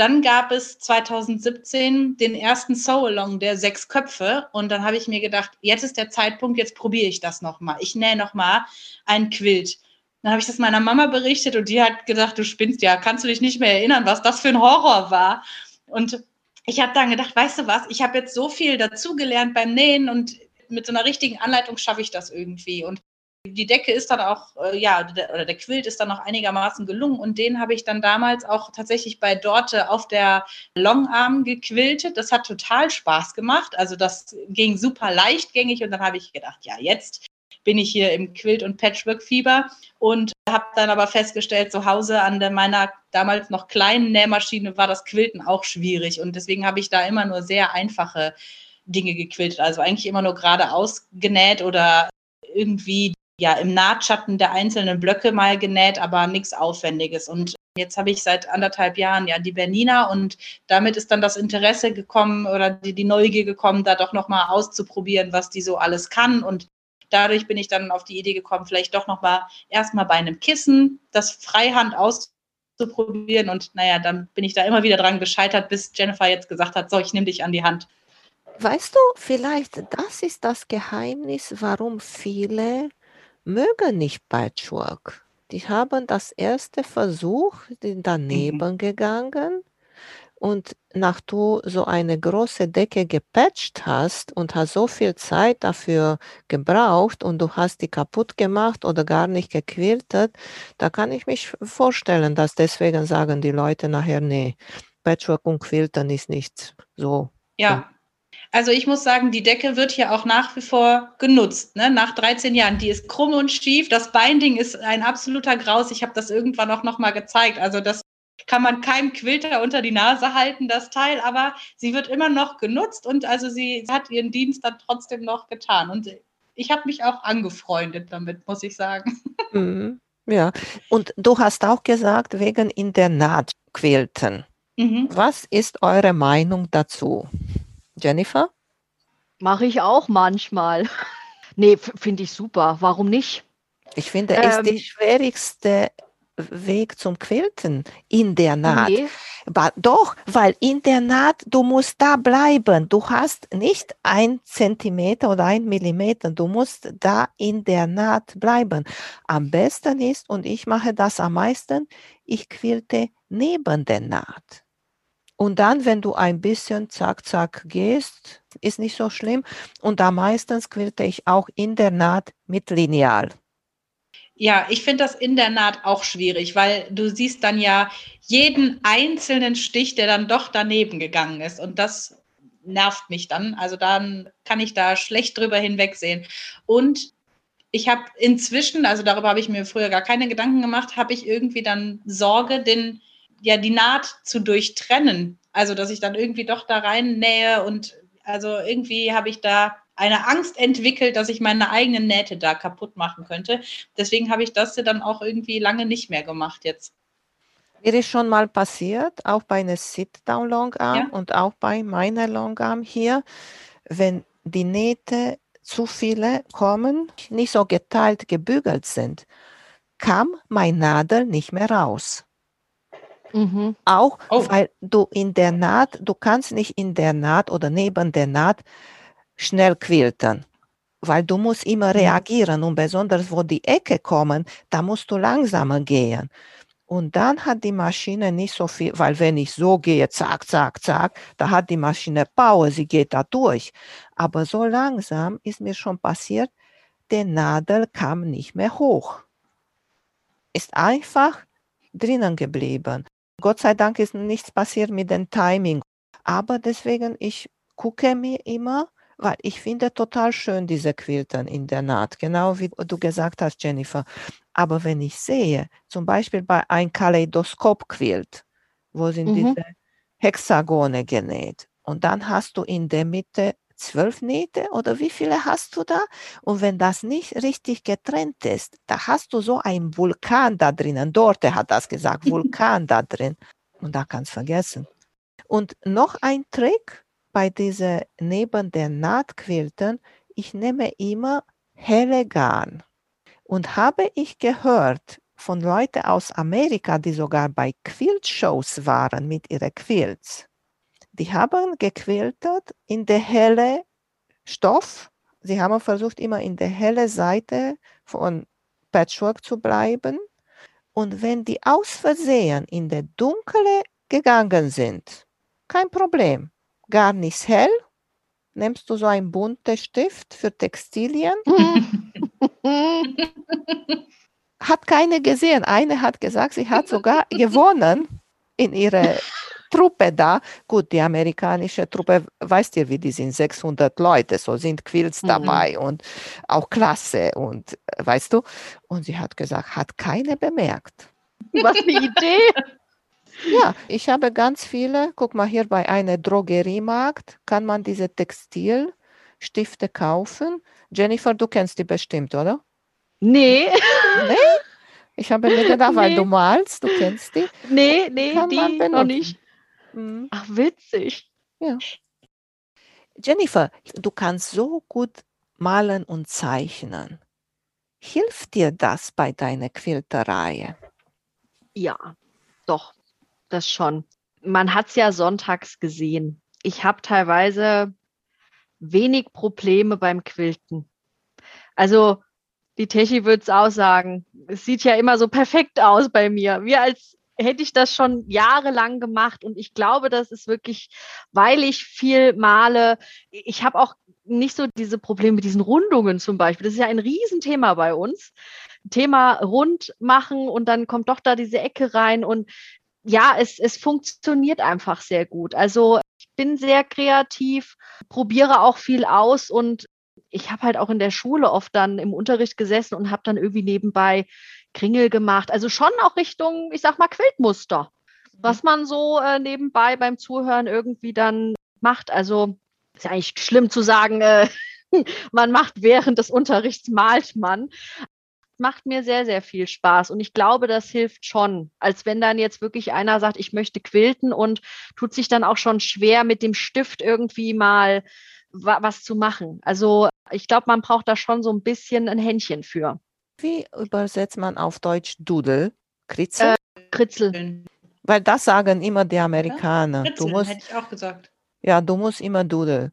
dann gab es 2017 den ersten Sew-Along der sechs Köpfe und dann habe ich mir gedacht, jetzt ist der Zeitpunkt, jetzt probiere ich das nochmal. Ich nähe nochmal ein Quilt. Dann habe ich das meiner Mama berichtet und die hat gedacht, du spinnst ja, kannst du dich nicht mehr erinnern, was das für ein Horror war. Und ich habe dann gedacht, weißt du was, ich habe jetzt so viel dazugelernt beim Nähen und mit so einer richtigen Anleitung schaffe ich das irgendwie. Und die Decke ist dann auch, äh, ja, der, oder der Quilt ist dann auch einigermaßen gelungen und den habe ich dann damals auch tatsächlich bei Dorte auf der Longarm gequiltet. Das hat total Spaß gemacht. Also das ging super leichtgängig und dann habe ich gedacht, ja, jetzt bin ich hier im Quilt- und Patchwork-Fieber und habe dann aber festgestellt, zu Hause an meiner damals noch kleinen Nähmaschine war das Quilten auch schwierig und deswegen habe ich da immer nur sehr einfache Dinge gequiltet, also eigentlich immer nur geradeaus genäht oder irgendwie ja im Nahtschatten der einzelnen Blöcke mal genäht, aber nichts Aufwendiges. Und jetzt habe ich seit anderthalb Jahren ja die Bernina und damit ist dann das Interesse gekommen oder die, die Neugier gekommen, da doch nochmal auszuprobieren, was die so alles kann. Und dadurch bin ich dann auf die Idee gekommen, vielleicht doch nochmal erstmal bei einem Kissen das Freihand auszuprobieren. Und naja, dann bin ich da immer wieder dran gescheitert, bis Jennifer jetzt gesagt hat, so, ich nehme dich an die Hand. Weißt du, vielleicht das ist das Geheimnis, warum viele mögen nicht Patchwork. Die haben das erste Versuch, sind daneben mhm. gegangen und nach du so eine große Decke gepatcht hast und hast so viel Zeit dafür gebraucht und du hast die kaputt gemacht oder gar nicht gequiltet, da kann ich mich vorstellen, dass deswegen sagen die Leute nachher, nee, Patchwork und Quilten ist nicht so. Ja, also ich muss sagen, die Decke wird hier auch nach wie vor genutzt, ne? nach 13 Jahren. Die ist krumm und schief. Das Binding ist ein absoluter Graus. Ich habe das irgendwann auch nochmal gezeigt. Also das kann man keinem Quilter unter die Nase halten, das Teil, aber sie wird immer noch genutzt und also sie hat ihren Dienst dann trotzdem noch getan. Und ich habe mich auch angefreundet damit, muss ich sagen. Mhm. Ja, und du hast auch gesagt, wegen in der Naht quilten. Mhm. Was ist eure Meinung dazu? Jennifer? Mache ich auch manchmal. nee, finde ich super. Warum nicht? Ich finde, es ähm, ist der schwierigste Weg zum Quilten in der Naht. Nee. Doch, weil in der Naht, du musst da bleiben. Du hast nicht ein Zentimeter oder ein Millimeter. Du musst da in der Naht bleiben. Am besten ist, und ich mache das am meisten, ich quilte neben der Naht. Und dann, wenn du ein bisschen zack, zack gehst, ist nicht so schlimm. Und da meistens quilte ich auch in der Naht mit Lineal. Ja, ich finde das in der Naht auch schwierig, weil du siehst dann ja jeden einzelnen Stich, der dann doch daneben gegangen ist. Und das nervt mich dann. Also dann kann ich da schlecht drüber hinwegsehen. Und ich habe inzwischen, also darüber habe ich mir früher gar keine Gedanken gemacht, habe ich irgendwie dann Sorge, den ja die Naht zu durchtrennen. Also, dass ich dann irgendwie doch da rein nähe und also irgendwie habe ich da eine Angst entwickelt, dass ich meine eigenen Nähte da kaputt machen könnte. Deswegen habe ich das dann auch irgendwie lange nicht mehr gemacht jetzt. Mir ist schon mal passiert, auch bei einer Sit-Down-Longarm ja. und auch bei meiner Longarm hier, wenn die Nähte zu viele kommen, nicht so geteilt gebügelt sind, kam mein Nadel nicht mehr raus. Mhm. Auch oh. weil du in der Naht, du kannst nicht in der Naht oder neben der Naht schnell quilten, weil du musst immer mhm. reagieren und besonders wo die Ecke kommen, da musst du langsamer gehen. Und dann hat die Maschine nicht so viel, weil wenn ich so gehe, zack, zack, zack, da hat die Maschine Power, sie geht da durch. Aber so langsam ist mir schon passiert, der Nadel kam nicht mehr hoch. Ist einfach drinnen geblieben. Gott sei Dank ist nichts passiert mit dem Timing. Aber deswegen, ich gucke mir immer, weil ich finde total schön diese Quilten in der Naht, genau wie du gesagt hast, Jennifer. Aber wenn ich sehe, zum Beispiel bei einem Kaleidoskop-Quilt, wo sind mhm. diese Hexagone genäht und dann hast du in der Mitte zwölf Nähte oder wie viele hast du da? Und wenn das nicht richtig getrennt ist, da hast du so einen Vulkan da drinnen. Dorte hat das gesagt, Vulkan da drin. Und da kannst du vergessen. Und noch ein Trick bei dieser neben der Nahtquilten, ich nehme immer helle Garn. Und habe ich gehört von Leuten aus Amerika, die sogar bei Quilt-Shows waren mit ihren Quilts, die haben gequiltet in der helle Stoff. Sie haben versucht, immer in der helle Seite von Patchwork zu bleiben. Und wenn die aus Versehen in der dunkle gegangen sind, kein Problem, gar nicht hell, nimmst du so einen bunten Stift für Textilien hat keine gesehen. Eine hat gesagt, sie hat sogar gewonnen in ihrer Truppe da. Gut, die amerikanische Truppe, weißt ihr, wie die sind, 600 Leute, so sind Quills mhm. dabei und auch Klasse und äh, weißt du. Und sie hat gesagt, hat keine bemerkt. Was eine Idee. Ja, ich habe ganz viele. Guck mal, hier bei einer Drogeriemarkt kann man diese Textilstifte kaufen. Jennifer, du kennst die bestimmt, oder? Nee. Nee? Ich habe mir gedacht, nee. weil du malst, du kennst die. Nee, nee, kann die noch nicht. Mhm. Ach, witzig. Ja. Jennifer, du kannst so gut malen und zeichnen. Hilft dir das bei deiner Quilterei? Ja, doch, das schon. Man hat es ja sonntags gesehen. Ich habe teilweise wenig Probleme beim Quilten. Also die Techie würde es auch sagen. Es sieht ja immer so perfekt aus bei mir. Wie als hätte ich das schon jahrelang gemacht. Und ich glaube, das ist wirklich, weil ich viel male. Ich habe auch nicht so diese Probleme mit diesen Rundungen zum Beispiel. Das ist ja ein Riesenthema bei uns. Thema rund machen und dann kommt doch da diese Ecke rein. Und ja, es, es funktioniert einfach sehr gut. Also ich bin sehr kreativ, probiere auch viel aus und ich habe halt auch in der Schule oft dann im Unterricht gesessen und habe dann irgendwie nebenbei Kringel gemacht. Also schon auch Richtung, ich sag mal, Quiltmuster, mhm. was man so äh, nebenbei beim Zuhören irgendwie dann macht. Also ist ja eigentlich schlimm zu sagen, äh, man macht während des Unterrichts malt man. Macht mir sehr, sehr viel Spaß und ich glaube, das hilft schon, als wenn dann jetzt wirklich einer sagt, ich möchte quilten und tut sich dann auch schon schwer mit dem Stift irgendwie mal was zu machen. Also ich glaube, man braucht da schon so ein bisschen ein Händchen für. Wie übersetzt man auf Deutsch Doodle? Kritzel? Äh, Kritzel. Weil das sagen immer die Amerikaner. Kritzeln, du musst, hätte ich auch gesagt. Ja, du musst immer Doodle.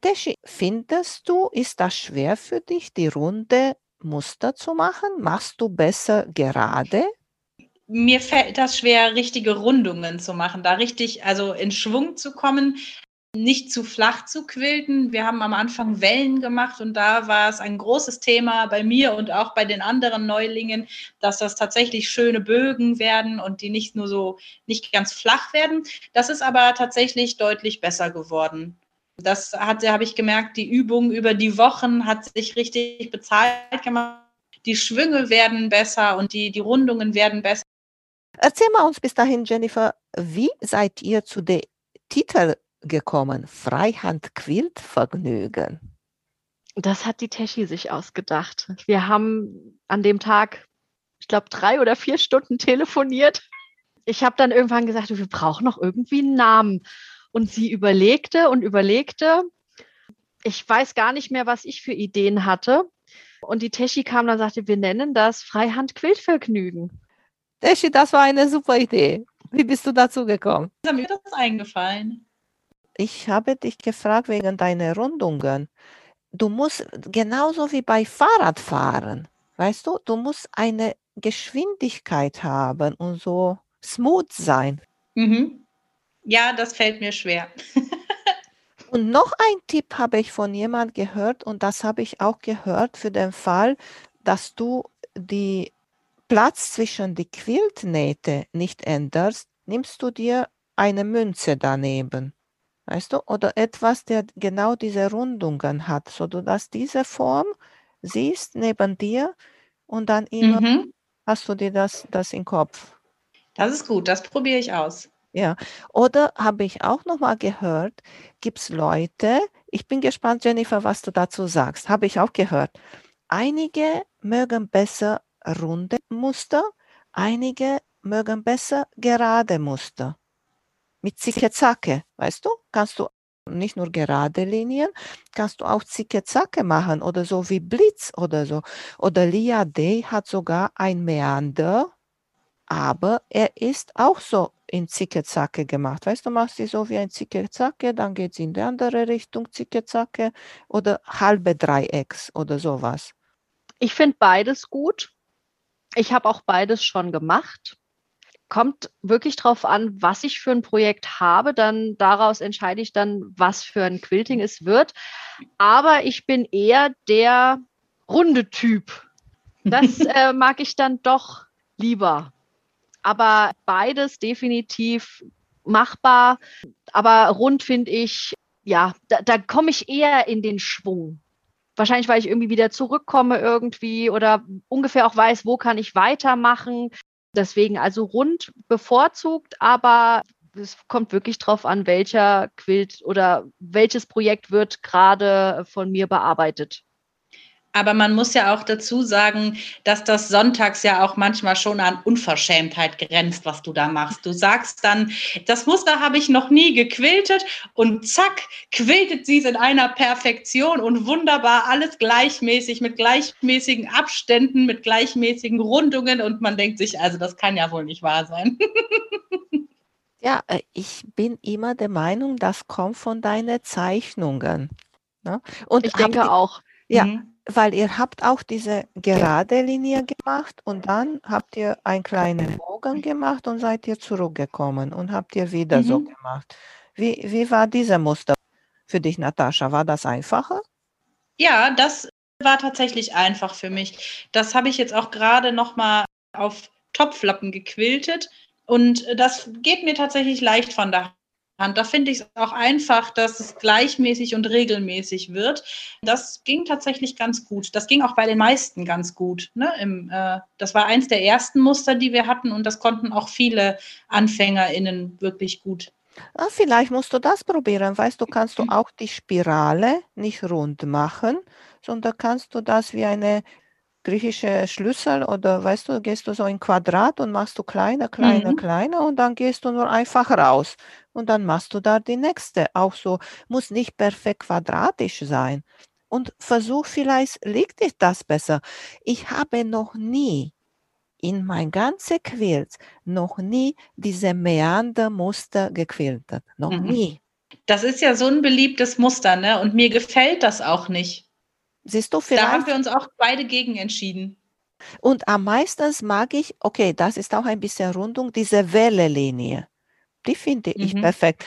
Teschi, findest du, ist das schwer für dich, die runde Muster zu machen? Machst du besser gerade? Mir fällt das schwer, richtige Rundungen zu machen, da richtig, also in Schwung zu kommen nicht zu flach zu quilten. Wir haben am Anfang Wellen gemacht und da war es ein großes Thema bei mir und auch bei den anderen Neulingen, dass das tatsächlich schöne Bögen werden und die nicht nur so nicht ganz flach werden. Das ist aber tatsächlich deutlich besser geworden. Das hat, habe ich gemerkt, die Übung über die Wochen hat sich richtig bezahlt gemacht. Die Schwünge werden besser und die, die Rundungen werden besser. Erzähl mal uns bis dahin, Jennifer, wie seid ihr zu der Titel gekommen. Freihand-Quiltvergnügen. Das hat die Teschi sich ausgedacht. Wir haben an dem Tag, ich glaube, drei oder vier Stunden telefoniert. Ich habe dann irgendwann gesagt, wir brauchen noch irgendwie einen Namen. Und sie überlegte und überlegte. Ich weiß gar nicht mehr, was ich für Ideen hatte. Und die Teschi kam dann und sagte, wir nennen das Freihand-Quiltvergnügen. Teschi, das war eine super Idee. Wie bist du dazu gekommen? Ist mir das eingefallen ich habe dich gefragt wegen deiner Rundungen. Du musst genauso wie bei Fahrradfahren, weißt du, du musst eine Geschwindigkeit haben und so smooth sein. Mhm. Ja, das fällt mir schwer. und noch ein Tipp habe ich von jemand gehört und das habe ich auch gehört für den Fall, dass du die Platz zwischen die Quiltnähte nicht änderst, nimmst du dir eine Münze daneben weißt du, oder etwas, der genau diese Rundungen hat, so du dass diese Form siehst neben dir und dann immer mhm. hast du dir das, das im Kopf. Das ist gut, das probiere ich aus. Ja, oder habe ich auch noch mal gehört, gibt es Leute, ich bin gespannt, Jennifer, was du dazu sagst, habe ich auch gehört. Einige mögen besser runde Muster, einige mögen besser gerade Muster mit Zicke-Zacke, weißt du? Kannst du nicht nur gerade Linien, kannst du auch Zicke-Zacke machen oder so wie Blitz oder so. Oder Lia Day hat sogar ein Meander, aber er ist auch so in Zicke-Zacke gemacht. Weißt du, machst sie so wie ein Zicke-Zacke, dann geht es in die andere Richtung Zicke-Zacke oder halbe Dreiecks oder sowas. Ich finde beides gut. Ich habe auch beides schon gemacht kommt wirklich darauf an, was ich für ein Projekt habe. Dann daraus entscheide ich dann, was für ein Quilting es wird. Aber ich bin eher der runde Typ. Das äh, mag ich dann doch lieber. Aber beides definitiv machbar. Aber rund finde ich, ja, da, da komme ich eher in den Schwung. Wahrscheinlich, weil ich irgendwie wieder zurückkomme irgendwie oder ungefähr auch weiß, wo kann ich weitermachen. Deswegen also rund bevorzugt, aber es kommt wirklich drauf an, welcher Quilt oder welches Projekt wird gerade von mir bearbeitet. Aber man muss ja auch dazu sagen, dass das sonntags ja auch manchmal schon an Unverschämtheit grenzt, was du da machst. Du sagst dann, das Muster habe ich noch nie gequiltet und zack, quiltet sie es in einer Perfektion und wunderbar, alles gleichmäßig, mit gleichmäßigen Abständen, mit gleichmäßigen Rundungen und man denkt sich, also das kann ja wohl nicht wahr sein. Ja, äh, ich bin immer der Meinung, das kommt von deinen Zeichnungen. Ne? Und ich denke auch. Ja, mhm. weil ihr habt auch diese gerade Linie gemacht und dann habt ihr einen kleinen Bogen gemacht und seid ihr zurückgekommen und habt ihr wieder mhm. so gemacht. Wie, wie war dieser Muster für dich, Natascha? War das einfacher? Ja, das war tatsächlich einfach für mich. Das habe ich jetzt auch gerade noch mal auf Topflappen gequiltet und das geht mir tatsächlich leicht von der Hand. Da finde ich es auch einfach, dass es gleichmäßig und regelmäßig wird. Das ging tatsächlich ganz gut. Das ging auch bei den meisten ganz gut. Ne? Im, äh, das war eins der ersten Muster, die wir hatten und das konnten auch viele AnfängerInnen wirklich gut. Ah, vielleicht musst du das probieren. Weißt du, kannst du mhm. auch die Spirale nicht rund machen, sondern kannst du das wie eine griechische Schlüssel oder weißt du, gehst du so in Quadrat und machst du kleiner, kleiner, mhm. kleiner und dann gehst du nur einfach raus und dann machst du da die nächste. Auch so, muss nicht perfekt quadratisch sein. Und versuch vielleicht, liegt dir das besser. Ich habe noch nie in mein ganze Quilt noch nie diese Meandermuster gequiltet. Noch mhm. nie. Das ist ja so ein beliebtes Muster, ne? Und mir gefällt das auch nicht. Siehst du, vielleicht. Da haben wir uns auch beide gegen entschieden. Und am meisten mag ich, okay, das ist auch ein bisschen Rundung, diese Welle-Linie. Die finde ich mhm. perfekt.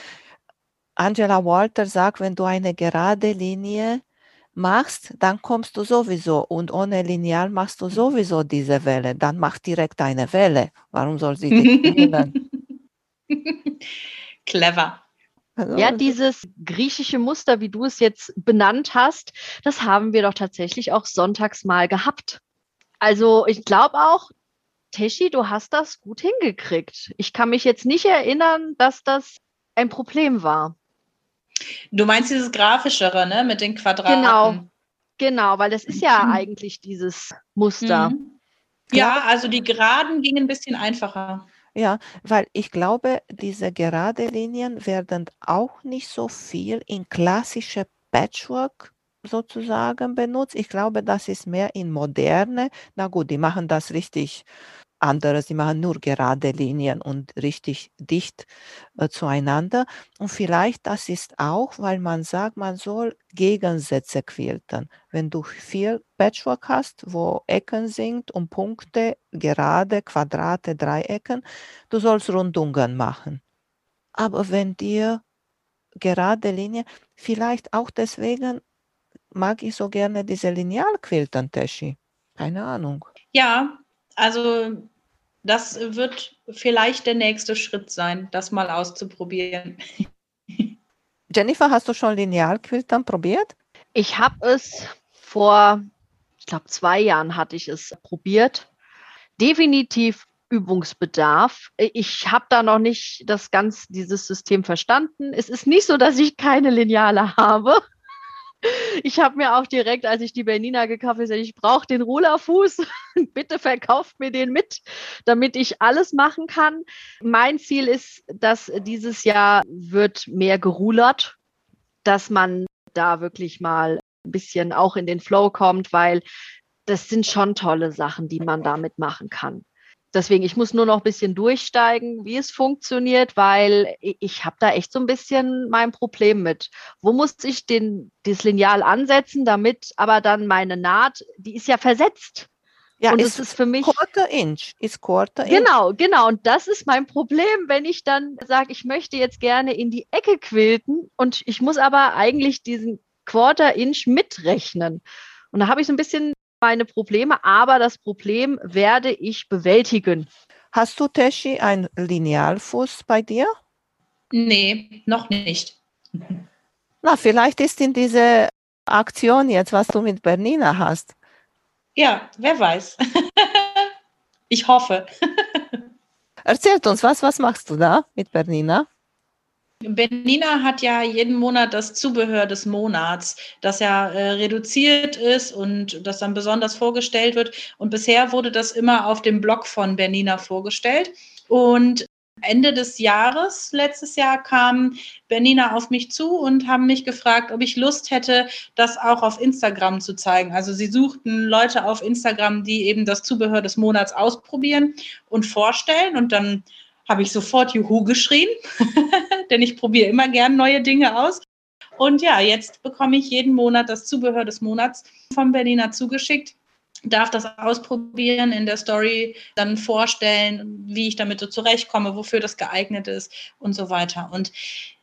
Angela Walter sagt, wenn du eine gerade Linie machst, dann kommst du sowieso und ohne Lineal machst du sowieso diese Welle. Dann mach direkt eine Welle. Warum soll sie dich Clever. Also, ja, dieses griechische Muster, wie du es jetzt benannt hast, das haben wir doch tatsächlich auch sonntags mal gehabt. Also ich glaube auch, Teshi, du hast das gut hingekriegt. Ich kann mich jetzt nicht erinnern, dass das ein Problem war. Du meinst dieses grafischere, ne, mit den Quadraten? Genau, genau, weil das ist ja mhm. eigentlich dieses Muster. Mhm. Ja, also die Geraden gingen ein bisschen einfacher. Ja, weil ich glaube, diese gerade Linien werden auch nicht so viel in klassische Patchwork sozusagen benutzt. Ich glaube, das ist mehr in moderne. Na gut, die machen das richtig anderes, die machen nur gerade Linien und richtig dicht äh, zueinander. Und vielleicht das ist auch, weil man sagt, man soll Gegensätze quilten. Wenn du viel Patchwork hast, wo Ecken sind und Punkte, gerade, Quadrate, Dreiecken, du sollst Rundungen machen. Aber wenn dir gerade Linie, vielleicht auch deswegen mag ich so gerne diese Linealquilten, Teschi. Keine Ahnung. Ja, also das wird vielleicht der nächste Schritt sein, das mal auszuprobieren. Jennifer, hast du schon Linealquiltern probiert? Ich habe es vor, ich glaube, zwei Jahren hatte ich es probiert. Definitiv Übungsbedarf. Ich habe da noch nicht das ganz dieses System verstanden. Es ist nicht so, dass ich keine Lineale habe. Ich habe mir auch direkt, als ich die Bernina gekauft habe, gesagt, ich brauche den Rulerfuß. Bitte verkauft mir den mit, damit ich alles machen kann. Mein Ziel ist, dass dieses Jahr wird mehr gerulert, dass man da wirklich mal ein bisschen auch in den Flow kommt, weil das sind schon tolle Sachen, die man damit machen kann. Deswegen, ich muss nur noch ein bisschen durchsteigen, wie es funktioniert, weil ich habe da echt so ein bisschen mein Problem mit. Wo muss ich den, das Lineal ansetzen, damit aber dann meine Naht, die ist ja versetzt. Ja, und es ist für mich. Quarter Inch. Ist Quarter Inch. Genau, genau. Und das ist mein Problem, wenn ich dann sage, ich möchte jetzt gerne in die Ecke quilten und ich muss aber eigentlich diesen Quarter Inch mitrechnen. Und da habe ich so ein bisschen meine Probleme, aber das Problem werde ich bewältigen. Hast du, Teschi, ein Linealfuß bei dir? Nee, noch nicht. Na, vielleicht ist in diese Aktion jetzt, was du mit Bernina hast. Ja, wer weiß. ich hoffe. Erzählt uns was, was machst du da mit Bernina? Bernina hat ja jeden Monat das Zubehör des Monats, das ja äh, reduziert ist und das dann besonders vorgestellt wird. Und bisher wurde das immer auf dem Blog von Bernina vorgestellt. Und Ende des Jahres, letztes Jahr, kam Bernina auf mich zu und haben mich gefragt, ob ich Lust hätte, das auch auf Instagram zu zeigen. Also sie suchten Leute auf Instagram, die eben das Zubehör des Monats ausprobieren und vorstellen. Und dann habe ich sofort Juhu geschrien, denn ich probiere immer gern neue Dinge aus. Und ja, jetzt bekomme ich jeden Monat das Zubehör des Monats von Berliner zugeschickt, darf das ausprobieren, in der Story dann vorstellen, wie ich damit so zurechtkomme, wofür das geeignet ist und so weiter. Und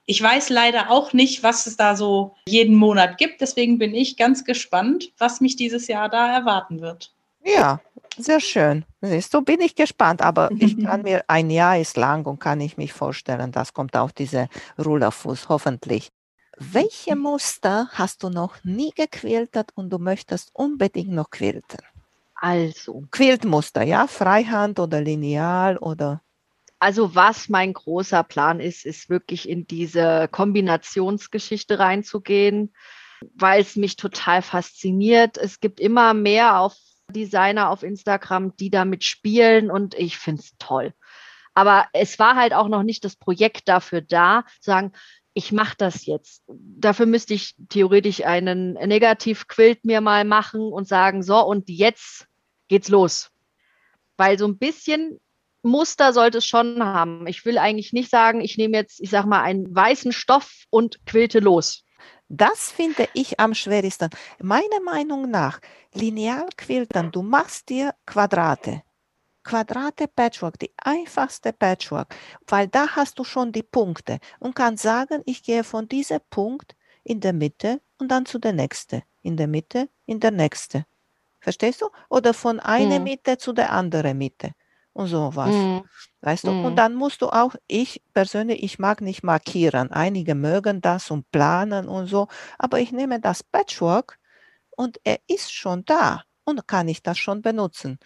ich weiß leider auch nicht, was es da so jeden Monat gibt. Deswegen bin ich ganz gespannt, was mich dieses Jahr da erwarten wird. Ja, sehr schön. Siehst du, bin ich gespannt, aber ich kann mir, ein Jahr ist lang und kann ich mich vorstellen, das kommt auf diese Rulerfuß, hoffentlich. Welche Muster hast du noch nie gequiltet und du möchtest unbedingt noch quilten? Also. Quiltmuster, ja? Freihand oder Lineal oder? Also was mein großer Plan ist, ist wirklich in diese Kombinationsgeschichte reinzugehen, weil es mich total fasziniert. Es gibt immer mehr auf Designer auf Instagram, die damit spielen und ich finde es toll. Aber es war halt auch noch nicht das Projekt dafür da, zu sagen, ich mache das jetzt. Dafür müsste ich theoretisch einen Negativ-Quilt mir mal machen und sagen, so, und jetzt geht's los. Weil so ein bisschen Muster sollte es schon haben. Ich will eigentlich nicht sagen, ich nehme jetzt, ich sag mal, einen weißen Stoff und quilte los. Das finde ich am schwersten. Meiner Meinung nach, lineal quiltern, du machst dir Quadrate. Quadrate Patchwork, die einfachste Patchwork, weil da hast du schon die Punkte und kannst sagen, ich gehe von diesem Punkt in der Mitte und dann zu der nächsten, in der Mitte, in der nächste. Verstehst du? Oder von einer mhm. Mitte zu der anderen Mitte und sowas. Mhm. Weißt du? Mhm. Und dann musst du auch, ich persönlich, ich mag nicht markieren. Einige mögen das und planen und so, aber ich nehme das Patchwork und er ist schon da und kann ich das schon benutzen.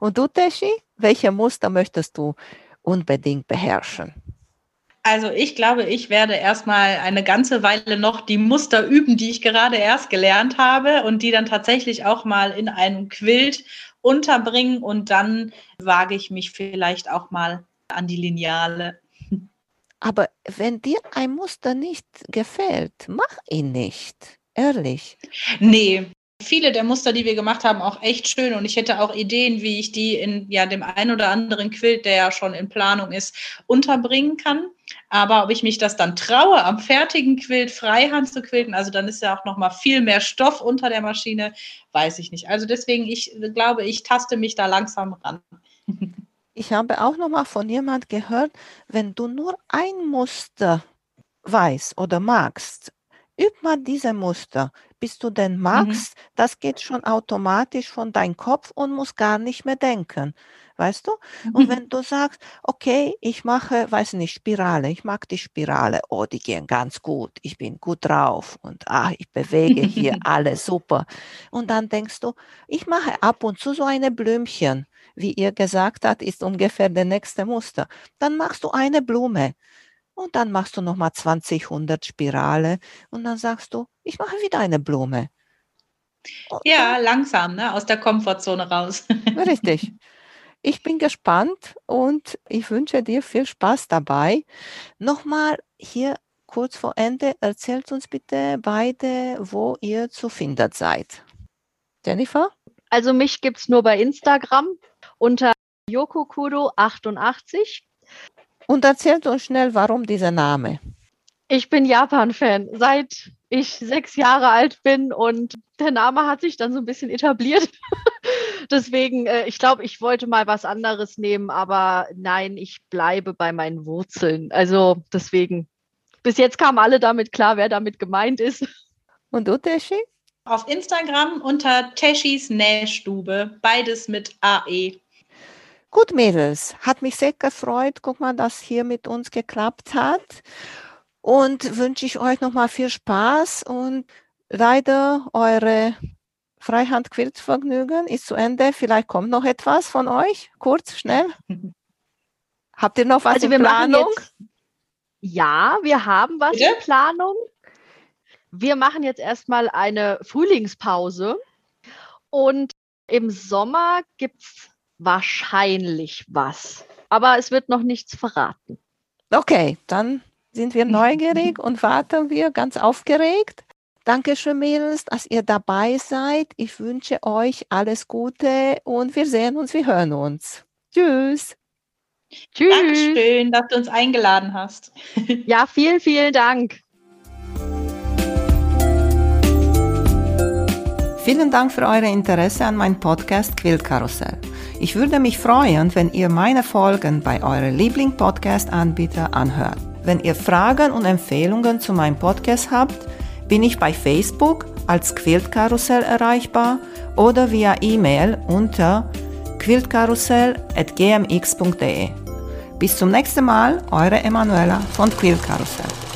Und du, Teschi, welche Muster möchtest du unbedingt beherrschen? Also ich glaube, ich werde erstmal eine ganze Weile noch die Muster üben, die ich gerade erst gelernt habe und die dann tatsächlich auch mal in einem Quilt unterbringen und dann wage ich mich vielleicht auch mal an die Lineale. Aber wenn dir ein Muster nicht gefällt, mach ihn nicht. Ehrlich. Nee, viele der Muster, die wir gemacht haben, auch echt schön. Und ich hätte auch Ideen, wie ich die in ja, dem einen oder anderen Quilt, der ja schon in Planung ist, unterbringen kann. Aber ob ich mich das dann traue, am fertigen Quilt freihand zu quilten, also dann ist ja auch noch mal viel mehr Stoff unter der Maschine, weiß ich nicht. Also deswegen, ich glaube, ich taste mich da langsam ran. Ich habe auch noch mal von jemand gehört, wenn du nur ein Muster weißt oder magst, üb mal diese Muster, bis du den mhm. magst. Mhm. Das geht schon automatisch von deinem Kopf und muss gar nicht mehr denken. Weißt du? Und mhm. wenn du sagst, okay, ich mache, weiß nicht, Spirale, ich mag die Spirale, oh, die gehen ganz gut, ich bin gut drauf und ah, ich bewege hier alles super. Und dann denkst du, ich mache ab und zu so eine Blümchen, wie ihr gesagt habt, ist ungefähr der nächste Muster. Dann machst du eine Blume und dann machst du nochmal 20, 100 Spirale und dann sagst du, ich mache wieder eine Blume. Ja, langsam, ne? aus der Komfortzone raus. Richtig. Ich bin gespannt und ich wünsche dir viel Spaß dabei. Nochmal hier kurz vor Ende, erzählt uns bitte beide, wo ihr zu finden seid. Jennifer? Also mich gibt es nur bei Instagram unter Yokokuro88. Und erzählt uns schnell, warum dieser Name. Ich bin Japan-Fan, seit ich sechs Jahre alt bin und der Name hat sich dann so ein bisschen etabliert. Deswegen, äh, ich glaube, ich wollte mal was anderes nehmen, aber nein, ich bleibe bei meinen Wurzeln. Also deswegen, bis jetzt kamen alle damit klar, wer damit gemeint ist. Und du, Teschi? auf Instagram unter Teschis Nähstube. Beides mit AE. Gut, Mädels, hat mich sehr gefreut. Guck mal, dass hier mit uns geklappt hat. Und wünsche ich euch nochmal viel Spaß und leider eure Freihand-Quiltvergnügen ist zu Ende. Vielleicht kommt noch etwas von euch, kurz, schnell. Habt ihr noch was Also in wir Planung? jetzt, ja, wir haben was Bitte? in Planung. Wir machen jetzt erstmal eine Frühlingspause und im Sommer gibt es wahrscheinlich was. Aber es wird noch nichts verraten. Okay, dann sind wir neugierig und warten wir ganz aufgeregt. Dankeschön, Mädels, dass ihr dabei seid. Ich wünsche euch alles Gute und wir sehen uns, wir hören uns. Tschüss. Tschüss. Dankeschön, dass du uns eingeladen hast. Ja, vielen, vielen Dank. Vielen Dank für euer Interesse an meinem Podcast Quillkarussell. Ich würde mich freuen, wenn ihr meine Folgen bei eurem Liebling-Podcast-Anbieter anhört. Wenn ihr Fragen und Empfehlungen zu meinem Podcast habt, bin ich bei Facebook als Quiltkarussell erreichbar oder via E-Mail unter quiltkarussell.gmx.de. Bis zum nächsten Mal, eure Emanuela von Quiltkarussell.